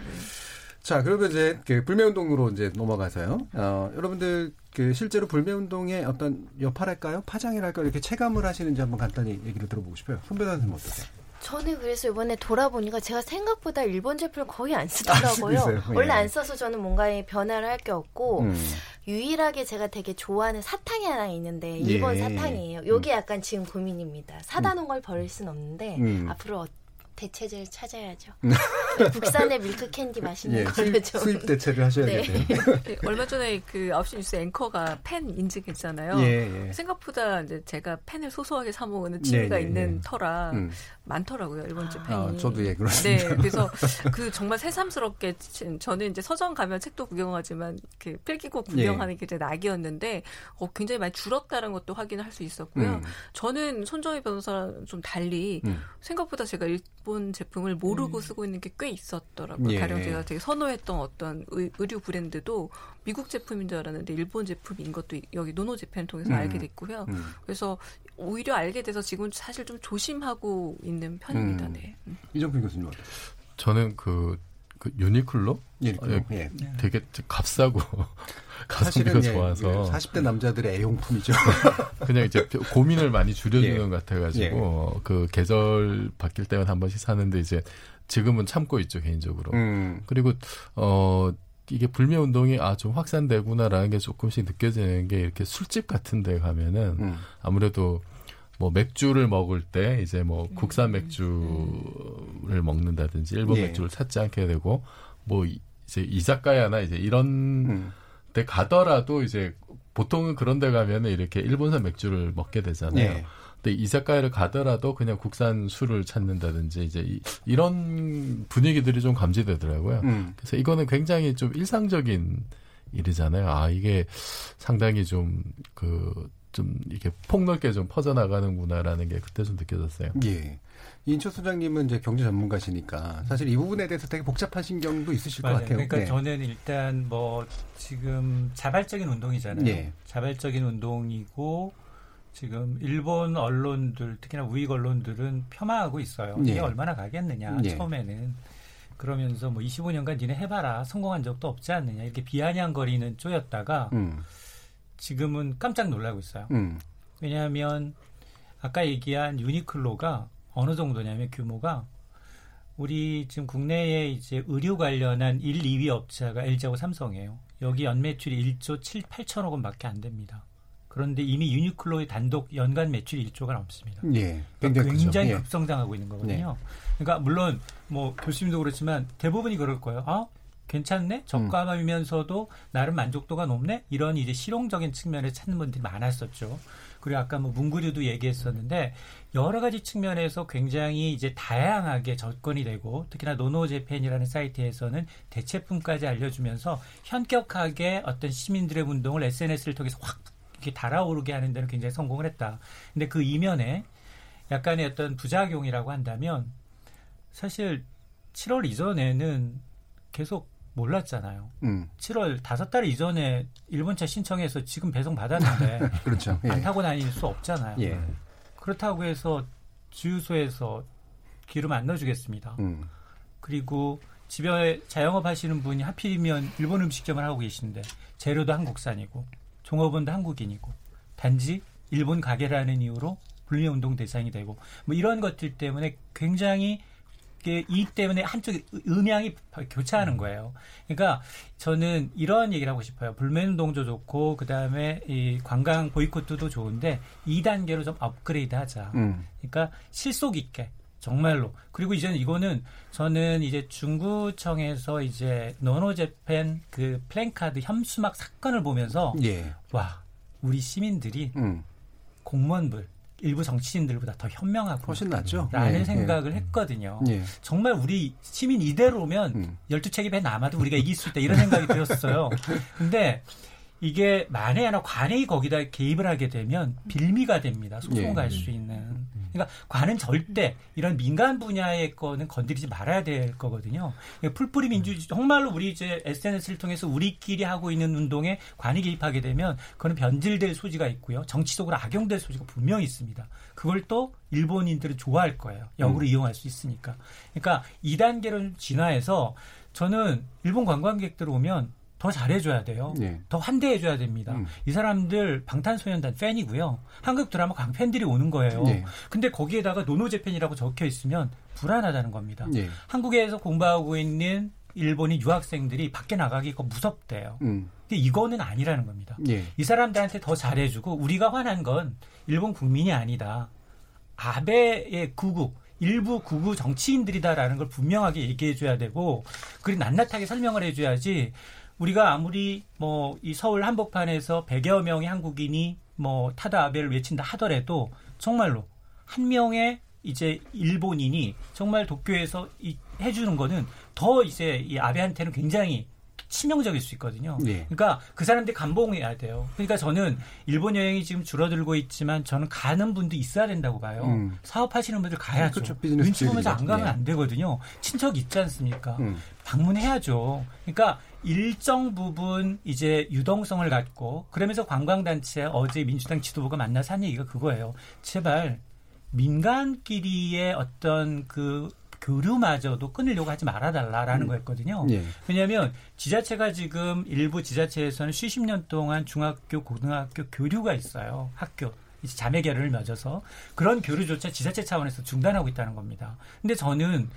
자, 그러면 이제 그 불매운동으로 이제 넘어가서요. 어, 여러분들 그 실제로 불매운동의 어떤 여파랄까요? 파장이랄까요? 이렇게 체감을 하시는지 한번 간단히 얘기를 들어보고 싶어요. 손배단 선생님 어떠세요? 저는 그래서 이번에 돌아보니까 제가 생각보다 일본 제품을 거의 안 쓰더라고요. 아, 원래 안 써서 저는 뭔가 변화를 할 게 없고 음. 유일하게 제가 되게 좋아하는 사탕이 하나 있는데 일본 예. 사탕이에요. 요게 약간 지금 고민입니다. 사다 놓은 걸 버릴 순 없는데 음. 앞으로 대체재를 찾아야죠. 국산의 밀크 캔디 맛있는 예, 걸로 수입, 수입 대체를 하셔야겠네요. 네. 얼마 전에 그 9시 뉴스 앵커가 펜 인증했잖아요. 예, 예. 생각보다 이제 제가 펜을 소소하게 사 먹는 취미가 예, 예, 있는 예. 터라 음. 많더라고요 일본제 펜이. 아, 저도 예 그렇습니다. 네, 그래서 그 정말 새삼스럽게 지- 저는 이제 서점 가면 책도 구경하지만 그 필기구 구경하는 예. 게 제 낙이었는데 어, 굉장히 많이 줄었다는 것도 확인을 할 수 있었고요. 음. 저는 손정희 변호사랑 좀 달리 음. 생각보다 제가 일본 제품을 모르고 쓰고 있는 게 꽤 있었더라고요. 예. 가령 제가 되게 선호했던 어떤 의, 류 브랜드도 미국 제품인 줄 알았는데 일본 제품인 것도 여기 노노 재팬 통해서 음. 알게 됐고요. 음. 그래서 오히려 알게 돼서 지금 사실 좀 조심하고 있는 편입니다. 음. 네. 이정필 교수님 어때요? 저는 그, 그 유니클로? 유니클로, 예, 예. 되게 값싸고 가성비가 예, 좋아서 예, 40대 남자들의 애용품이죠. 그냥 이제 고민을 많이 줄여주는 예. 것 같아가지고 그 계절 바뀔 때만 한 번씩 사는데 이제 지금은 참고 있죠 개인적으로. 음. 그리고 어 이게 불매 운동이 아 좀 확산되구나라는 게 조금씩 느껴지는 게 이렇게 술집 같은 데 가면은 음. 아무래도 뭐 맥주를 먹을 때 이제 뭐 국산 맥주를 먹는다든지 일본 예. 맥주를 찾지 않게 되고 뭐 이- 이제 이자카야나 이제 이런 음. 데 가더라도 이제 보통은 그런 데 가면은 이렇게 일본산 맥주를 먹게 되잖아요. 예. 근데 이자카야를 가더라도 그냥 국산 술을 찾는다든지 이제 이, 이런 분위기들이 좀 감지되더라고요. 음. 그래서 이거는 굉장히 좀 일상적인 일이잖아요. 아, 이게 상당히 좀 그, 좀 이렇게 폭넓게 좀 퍼져나가는구나라는 게 그때 좀 느껴졌어요. 예. 인초 소장님은 이제 경제 전문가시니까 사실 이 부분에 대해서 되게 복잡한 신경도 있으실 것 맞아요. 같아요. 그러니까 네. 저는 일단 뭐 지금 자발적인 운동이잖아요. 예. 자발적인 운동이고 지금 일본 언론들 특히나 우익 언론들은 폄하하고 있어요. 이게 예. 얼마나 가겠느냐 예. 처음에는 그러면서 뭐 25년간 니네 해봐라 성공한 적도 없지 않느냐 이렇게 비아냥거리는 쪼였다가 음. 지금은 깜짝 놀라고 있어요. 음. 왜냐하면 아까 얘기한 유니클로가 어느 정도냐면 규모가 우리 지금 국내에 이제 의료 관련한 1, 2위 업체가 LG하고 삼성이에요. 여기 연매출이 1조 7, 8천억 원밖에 안 됩니다. 그런데 이미 유니클로의 단독 연간 매출이 1조가 넘습니다. 예. 그러니까 굉장히 굉장히. 예. 급성장하고 있는 거거든요. 그러니까 물론 뭐 교수님도 그렇지만 대부분이 그럴 거예요. 아 괜찮네, 저가면서도 나름 만족도가 높네 이런 이제 실용적인 측면을 찾는 분들이 많았었죠. 그리고 아까 뭐 문구류도 얘기했었는데 여러 가지 측면에서 굉장히 이제 다양하게 접근이 되고 특히나 노노재팬이라는 사이트에서는 대체품까지 알려주면서 현격하게 어떤 시민들의 운동을 SNS를 통해서 확 이렇게 달아오르게 하는 데는 굉장히 성공을 했다. 근데 그 이면에 약간의 어떤 부작용이라고 한다면 사실 7월 이전에는 계속 몰랐잖아요. 음. 7월 다섯 달 이전에 일본차 신청해서 지금 배송 받았는데 그렇죠. 예. 안 타고 다닐 수 없잖아요. 예. 그렇다고 해서 주유소에서 기름 안 넣어주겠습니다. 음. 그리고 집에 자영업 하시는 분이 하필이면 일본 음식점을 하고 계신데 재료도 한국산이고 종업원도 한국인이고 단지 일본 가게라는 이유로 불매운동 대상이 되고 뭐 이런 것들 때문에 굉장히 이익 때문에 한쪽에 음향이 교차하는 거예요. 그러니까 저는 이런 얘기를 하고 싶어요. 불매운동도 좋고 그다음에 이 관광 보이콧도 좋은데 2단계로 좀 업그레이드 하자. 음. 그러니까 실속 있게 정말로 그리고 이제는 이거는 저는 이제 중구청에서 이제 노노재팬 그 플랜카드 현수막 사건을 보면서 예. 와 우리 시민들이 음. 공무원들 일부 정치인들보다 더 현명하고 훨씬 낫죠. 라는 예, 생각을 예. 했거든요. 예. 정말 우리 시민 이대로면 음. 열두 책이 배 남아도 우리가 이길 수 있다 이런 생각이 들었어요. 근데 이게 만에 하나 관행이 거기다 개입을 하게 되면 빌미가 됩니다. 소송 예. 갈수 있는. 그러니까 관은 절대 이런 민간 분야의 거는 건드리지 말아야 될 거거든요. 그러니까 풀뿌리 민주주의 정말로 우리 이제 SNS를 통해서 우리끼리 하고 있는 운동에 관이 개입하게 되면 그거는 변질될 소지가 있고요. 정치적으로 악용될 소지가 분명히 있습니다. 그걸 또 일본인들은 좋아할 거예요. 역으로 음. 이용할 수 있으니까. 그러니까 2단계로 진화해서 저는 일본 관광객들 오면 더 잘해줘야 돼요. 예. 더 환대해줘야 됩니다. 음. 이 사람들 방탄소년단 팬이고요. 한국 드라마 광팬들이 오는 거예요. 예. 근데 거기에다가 노노재팬이라고 적혀 있으면 불안하다는 겁니다. 예. 한국에서 공부하고 있는 일본인 유학생들이 밖에 나가기가 무섭대요. 음. 근데 이거는 아니라는 겁니다. 예. 이 사람들한테 더 잘해주고 우리가 화난 건 일본 국민이 아니다. 아베의 구국 일부 구구 정치인들이다라는 걸 분명하게 얘기해줘야 되고 그리고 낱낱하게 설명을 해줘야지 우리가 아무리 뭐 이 서울 한복판에서 100여 명의 한국인이 뭐 타다 아베를 외친다 하더라도 정말로 한 명의 이제 일본인이 정말 도쿄에서 이 해주는 거는 더 이제 이 아베한테는 굉장히 치명적일 수 있거든요. 네. 그러니까 그 사람들이 감봉해야 돼요. 그러니까 저는 일본 여행이 지금 줄어들고 있지만 저는 가는 분도 있어야 된다고 봐요. 음. 사업하시는 분들 가야죠. 그렇죠. 눈치 보면서 안 가면 네. 안 되거든요. 친척 있지 않습니까? 음. 방문해야죠. 그러니까 일정 부분 이제 유동성을 갖고 그러면서 관광단체 어제 민주당 지도부가 만나서 한 얘기가 그거예요. 제발 민간끼리의 어떤 그 교류마저도 끊으려고 하지 말아달라라는 음. 거였거든요. 예. 왜냐하면 지자체가 지금 일부 지자체에서는 수십 년 동안 중학교, 고등학교 교류가 있어요. 학교. 이제 자매 결연을 맺어서 그런 교류조차 지자체 차원에서 중단하고 있다는 겁니다. 근데 저는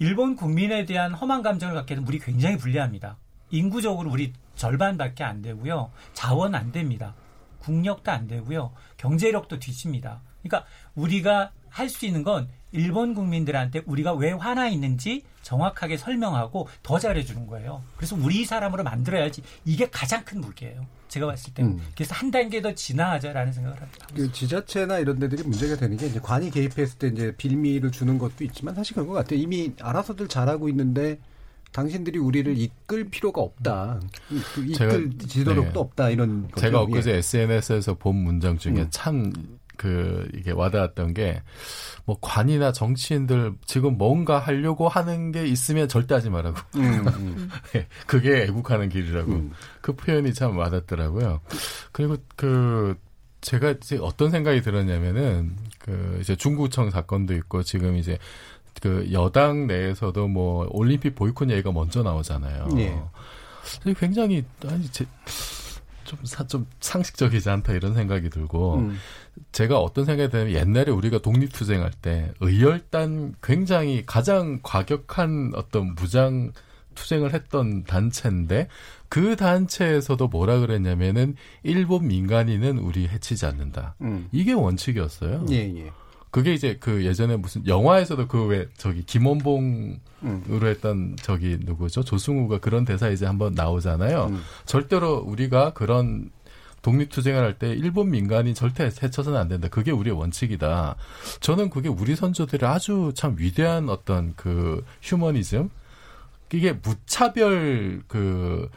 일본 국민에 대한 험한 감정을 갖게 되면 우리 굉장히 불리합니다. 인구적으로 우리 절반밖에 안 되고요. 자원 안 됩니다. 국력도 안 되고요. 경제력도 뒤집니다. 그러니까 우리가 할 수 있는 건 일본 국민들한테 우리가 왜 화나 있는지 정확하게 설명하고 더 잘해주는 거예요. 그래서 우리 사람으로 만들어야지 이게 가장 큰 무게예요. 제가 봤을 때. 음. 그래서 한 단계 더 진화하자라는 생각을 합니다. 그 지자체나 이런 데들이 문제가 되는 게 이제 관이 개입했을 때 이제 빌미를 주는 것도 있지만 사실 그런 것 같아요. 이미 알아서들 잘하고 있는데 당신들이 우리를 이끌 필요가 없다. 그 이끌 제가, 지도력도 네. 없다 이런 거죠. 제가 엊그제 예. SNS에서 본 문장 중에 음. 참 그 이게 와닿았던 게 뭐 관이나 정치인들 지금 뭔가 하려고 하는 게 있으면 절대 하지 말라고. 음, 음. 네, 그게 애국하는 길이라고. 음. 그 표현이 참 와닿더라고요. 그리고 그 제가 이제 어떤 생각이 들었냐면은 그 이제 중구청 사건도 있고 지금 이제 그 여당 내에서도 뭐 올림픽 보이콧 얘기가 먼저 나오잖아요. 네. 굉장히 아니 제, 좀, 사, 좀 상식적이지 않다 이런 생각이 들고 음. 제가 어떤 생각이 드냐면 옛날에 우리가 독립투쟁할 때 의열단 굉장히 가장 과격한 어떤 무장 투쟁을 했던 단체인데 그 단체에서도 뭐라 그랬냐면은 일본 민간인은 우리 해치지 않는다. 음. 이게 원칙이었어요. 예, 예. 그게 이제 그 예전에 무슨 영화에서도 그 왜 저기 김원봉으로 음. 했던 저기 누구죠 조승우가 그런 대사 이제 한번 나오잖아요. 음. 절대로 우리가 그런 독립투쟁을 할 때 일본 민간인 절대 해쳐서는 안 된다. 그게 우리의 원칙이다. 저는 그게 우리 선조들의 아주 참 위대한 어떤 그 휴머니즘 이게 무차별 그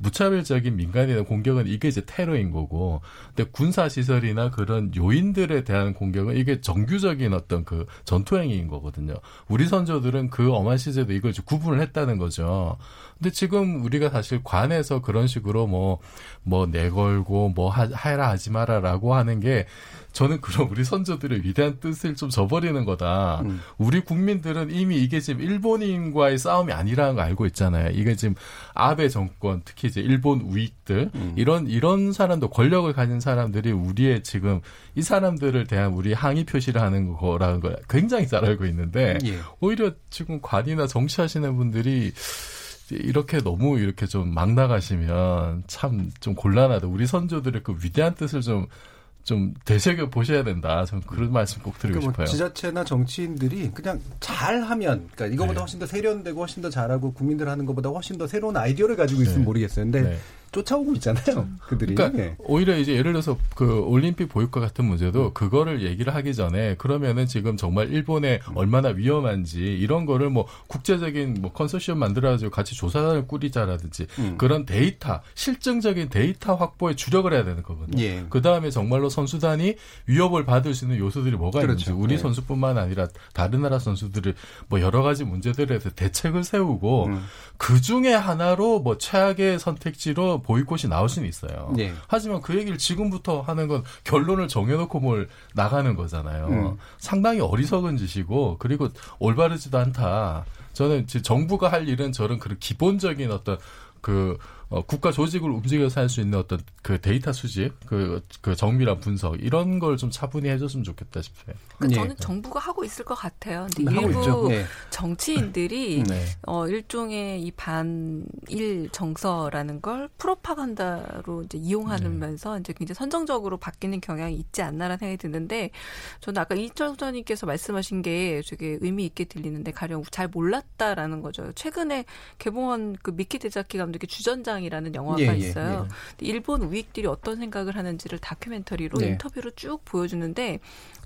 무차별적인 민간에 대한 공격은 이게 이제 테러인 거고, 근데 군사 시설이나 그런 요인들에 대한 공격은 이게 정규적인 어떤 그 전투 행위인 거거든요. 우리 선조들은 그 엄한 시절에 이걸 구분을 했다는 거죠. 근데 지금 우리가 사실 관에서 그런 식으로 뭐, 뭐 내걸고 뭐 하, 해라 하지 마라라고 하는 게 저는 그런 우리 선조들의 위대한 뜻을 좀 저버리는 거다. 음. 우리 국민들은 이미 이게 지금 일본인과의 싸움이 아니라는 거 알고 있잖아요. 이게 지금 아베 정권, 특히 이제 일본 우익들, 음. 이런, 이런 사람도 권력을 가진 사람들이 우리의 지금 이 사람들을 대한 우리 항의 표시를 하는 거라는 걸 굉장히 잘 알고 있는데, 예. 오히려 지금 관이나 정치하시는 분들이 이렇게 너무 이렇게 좀 막 나가시면 참 좀 곤란하다. 우리 선조들의 그 위대한 뜻을 좀 좀 되새겨 보셔야 된다. 저는 그런 말씀 꼭 드리고 그러니까 뭐 싶어요. 지자체나 정치인들이 그냥 잘하면, 그러니까 이거보다 네. 훨씬 더 세련되고 훨씬 더 잘하고 국민들 하는 것보다 훨씬 더 새로운 아이디어를 가지고 있으면 네. 모르겠어요. 근데 네. 쫓아오고 있잖아요. 그들이. 그러니까 네. 오히려 이제 예를 들어서 그 올림픽 보이콧 같은 문제도 음. 그거를 얘기를 하기 전에 그러면은 지금 정말 일본에 음. 얼마나 위험한지 이런 거를 뭐 국제적인 뭐 컨소시엄 만들어가지고 같이 조사를 꾸리자라든지 음. 그런 데이터 실증적인 데이터 확보에 주력을 해야 되는 거거든요. 예. 그 다음에 정말로 선수단이 위협을 받을 수 있는 요소들이 뭐가 그렇죠. 있는지 우리 네. 선수뿐만 아니라 다른 나라 선수들을 뭐 여러 가지 문제들에 대해서 대책을 세우고 음. 그 중에 하나로 뭐 최악의 선택지로 보이콧이 나올 수는 있어요. 네. 하지만 그 얘기를 지금부터 하는 건 결론을 정해놓고 뭘 나가는 거잖아요. 음. 상당히 어리석은 짓이고 그리고 올바르지도 않다. 저는 정부가 할 일은 저런 그런 기본적인 어떤 그 어, 국가 조직을 움직여서 할 수 있는 어떤 그 데이터 수집, 그, 그 정밀한 분석 이런 걸 좀 차분히 해줬으면 좋겠다 싶어요. 그러니까 저는 정부가 하고 있을 것 같아요. 근데 일부 네. 정치인들이 네. 어, 일종의 이 반일 정서라는 걸 프로파간다로 이제 이용하면서 네. 이제 굉장히 선정적으로 바뀌는 경향이 있지 않나라는 생각이 드는데 저는 아까 이철 소장님께서 말씀하신 게 되게 의미 있게 들리는데 가령 잘 몰랐다라는 거죠. 최근에 개봉한 그 미키 데자키 감독의 주전장 이라는 영화가 예, 있어요. 예, 예. 일본 우익들이 어떤 생각을 하는지를 다큐멘터리로 네. 인터뷰로 쭉 보여주는데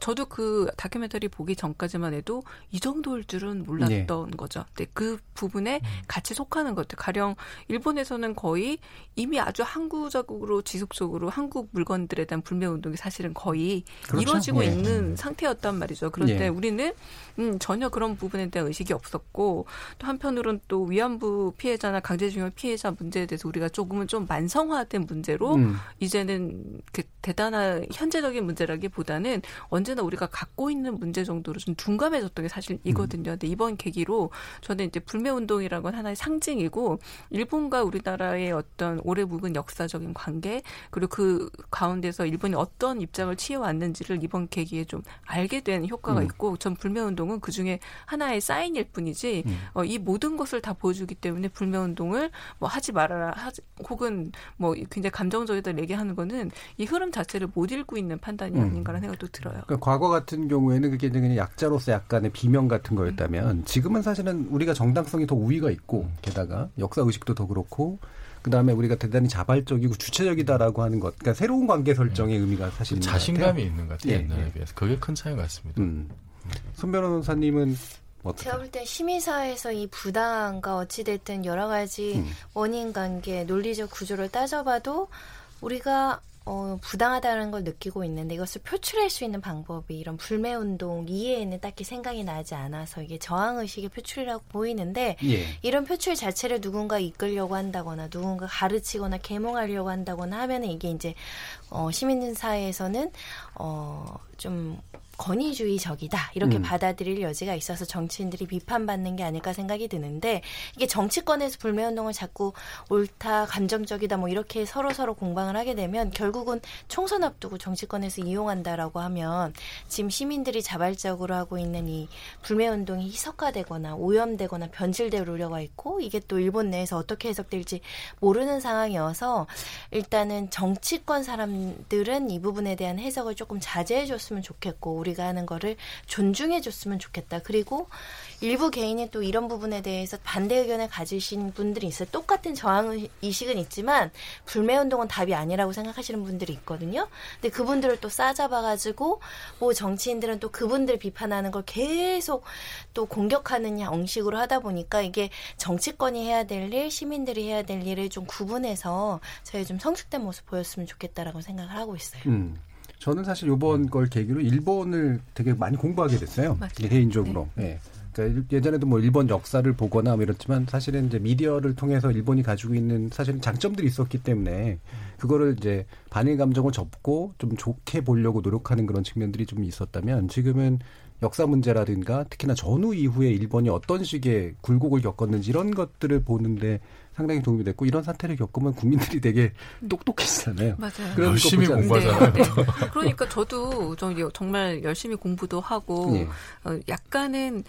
저도 그 다큐멘터리 보기 전까지만 해도 이 정도일 줄은 몰랐던 네. 거죠. 근데 그 부분에 음. 같이 속하는 것들. 가령 일본에서는 거의 이미 아주 항구적으로 지속적으로 한국 물건들에 대한 불매 운동이 사실은 거의 그렇죠? 이루어지고 네. 있는 음. 상태였단 말이죠. 그런데 네. 우리는 음, 전혀 그런 부분에 대한 의식이 없었고 또 한편으로는 또 위안부 피해자나 강제징용 피해자 문제에 대해서 우리가 조금은 좀 만성화된 문제로 음. 이제는 그 대단한 현재적인 문제라기보다는 언제 나 우리가 갖고 있는 문제 정도로 좀 둔감해졌던 게 사실이거든요. 음. 근데 이번 계기로 저는 이제 불매 운동이라는 건 하나의 상징이고 일본과 우리나라의 어떤 오래 묵은 역사적인 관계 그리고 그 가운데서 일본이 어떤 입장을 취해 왔는지를 이번 계기에 좀 알게 된 효과가 음. 있고 전 불매 운동은 그 중에 하나의 사인일 뿐이지 음. 어, 이 모든 것을 다 보여주기 때문에 불매 운동을 뭐 하지 말아라 하지, 혹은 뭐 굉장히 감정적이다 얘기하는 거는 이 흐름 자체를 못 읽고 있는 판단이 음. 아닌가라는 생각도 들어요. 그러니까 과거 같은 경우에는 그게 그냥 약자로서 약간의 비명 같은 거였다면 음. 지금은 사실은 우리가 정당성이 더 우위가 있고 게다가 역사 의식도 더 그렇고 그다음에 우리가 대단히 자발적이고 주체적이다라고 하는 것. 그러니까 새로운 관계 설정의 음. 의미가 사실 자신감이 있는 것 같아요. 예, 옛날에 예. 비해서. 그게 큰 차이 같습니다. 음. 손 변호사님은 어떻게? 제가 볼때 시민사회에서 이 부당함과 어찌됐든 여러 가지 음. 원인 관계, 논리적 구조를 따져봐도 우리가 어, 부당하다는 걸 느끼고 있는데 이것을 표출할 수 있는 방법이 이런 불매운동 이해에는 딱히 생각이 나지 않아서 이게 저항의식의 표출이라고 보이는데 예. 이런 표출 자체를 누군가 이끌려고 한다거나 누군가 가르치거나 계몽하려고 한다거나 하면은 이게 이제 어, 시민사회에서는 어, 좀 권위주의적이다 이렇게 음. 받아들일 여지가 있어서 정치인들이 비판받는 게 아닐까 생각이 드는데 이게 정치권에서 불매운동을 자꾸 옳다 감정적이다 뭐 이렇게 서로 서로 공방을 하게 되면 결국은 총선 앞두고 정치권에서 이용한다라고 하면 지금 시민들이 자발적으로 하고 있는 이 불매운동이 희석화되거나 오염되거나 변질될 우려가 있고 이게 또 일본 내에서 어떻게 해석될지 모르는 상황이어서 일단은 정치권 사람들은 이 부분에 대한 해석을 조금 자제해 줬으면 좋겠고 우리가 하는 거를 존중해 줬으면 좋겠다. 그리고 일부 개인이 또 이런 부분에 대해서 반대 의견을 가지신 분들이 있어요. 똑같은 저항 의식은 있지만 불매 운동은 답이 아니라고 생각하시는 분들이 있거든요. 근데 그분들을 또 싸잡아 가지고 뭐 정치인들은 또 그분들 비판하는 걸 계속 또 공격하는 형식으로 하다 보니까 이게 정치권이 해야 될 일, 시민들이 해야 될 일을 좀 구분해서 저희 좀 성숙된 모습 보였으면 좋겠다라고 생각을 하고 있어요. 음. 저는 사실 이번 걸 계기로 일본을 되게 많이 공부하게 됐어요. 맞아요. 개인적으로. 네. 네. 그러니까 예전에도 뭐 일본 역사를 보거나 뭐 이렇지만 사실은 이제 미디어를 통해서 일본이 가지고 있는 사실은 장점들이 있었기 때문에 그거를 이제 반일 감정을 접고 좀 좋게 보려고 노력하는 그런 측면들이 좀 있었다면 지금은 역사 문제라든가 특히나 전후 이후에 일본이 어떤 식의 굴곡을 겪었는지 이런 것들을 보는데 상당히 도움이 됐고 이런 사태를 겪으면 국민들이 되게 똑똑해지잖아요. 맞아요. 열심히 공부하잖아요. 네, 네. 그러니까 저도 정말 열심히 공부도 하고 네. 어, 약간은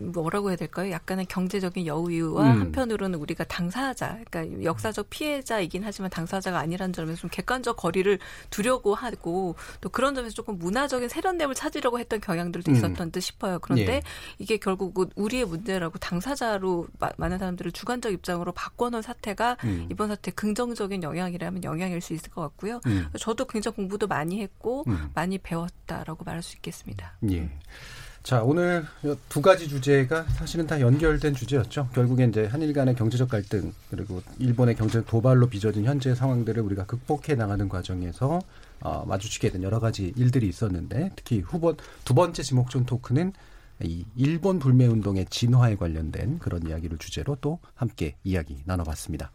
뭐라고 해야 될까요? 약간의 경제적인 여유와 음. 한편으로는 우리가 당사자, 그러니까 역사적 피해자이긴 하지만 당사자가 아니라는 점에서 좀 객관적 거리를 두려고 하고 또 그런 점에서 조금 문화적인 세련됨을 찾으려고 했던 경향들도 음. 있었던 음. 듯 싶어요. 그런데 예. 이게 결국 우리의 문제라고 당사자로 마, 많은 사람들을 주관적 입장으로 바꿔 놓은 사태가 음. 이번 사태 긍정적인 영향이라면 영향일 수 있을 것 같고요. 음. 저도 굉장히 공부도 많이 했고 음. 많이 배웠다라고 말할 수 있겠습니다. 예. 자, 오늘 두 가지 주제가 사실은 다 연결된 주제였죠. 결국엔 이제 한일 간의 경제적 갈등, 그리고 일본의 경제 도발로 빚어진 현재 상황들을 우리가 극복해 나가는 과정에서 어, 마주치게 된 여러 가지 일들이 있었는데, 특히 후번, 두 번째 지목전 토크는 이 일본 불매 운동의 진화에 관련된 그런 이야기를 주제로 또 함께 이야기 나눠봤습니다.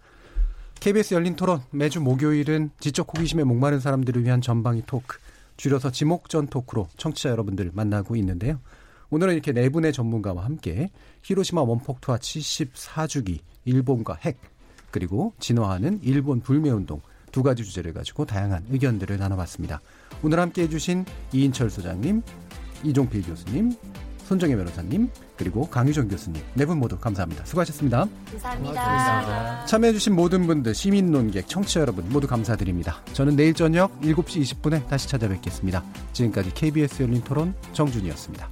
KBS 열린 토론 매주 목요일은 지적 호기심에 목마른 사람들을 위한 전방위 토크, 줄여서 지목전 토크로 청취자 여러분들 만나고 있는데요. 오늘은 이렇게 네 분의 전문가와 함께 히로시마 원폭 투하 74주기 일본과 핵 그리고 진화하는 일본 불매운동 두 가지 주제를 가지고 다양한 의견들을 나눠봤습니다. 오늘 함께 해주신 이인철 소장님, 이종필 교수님, 손정혜 변호사님, 그리고 강유정 교수님 네 분 모두 감사합니다. 수고하셨습니다. 감사합니다. 참여해주신 모든 분들, 시민 논객, 청취자 여러분 모두 감사드립니다. 저는 내일 저녁 7시 20분에 다시 찾아뵙겠습니다. 지금까지 KBS 열린 토론 정준이었습니다.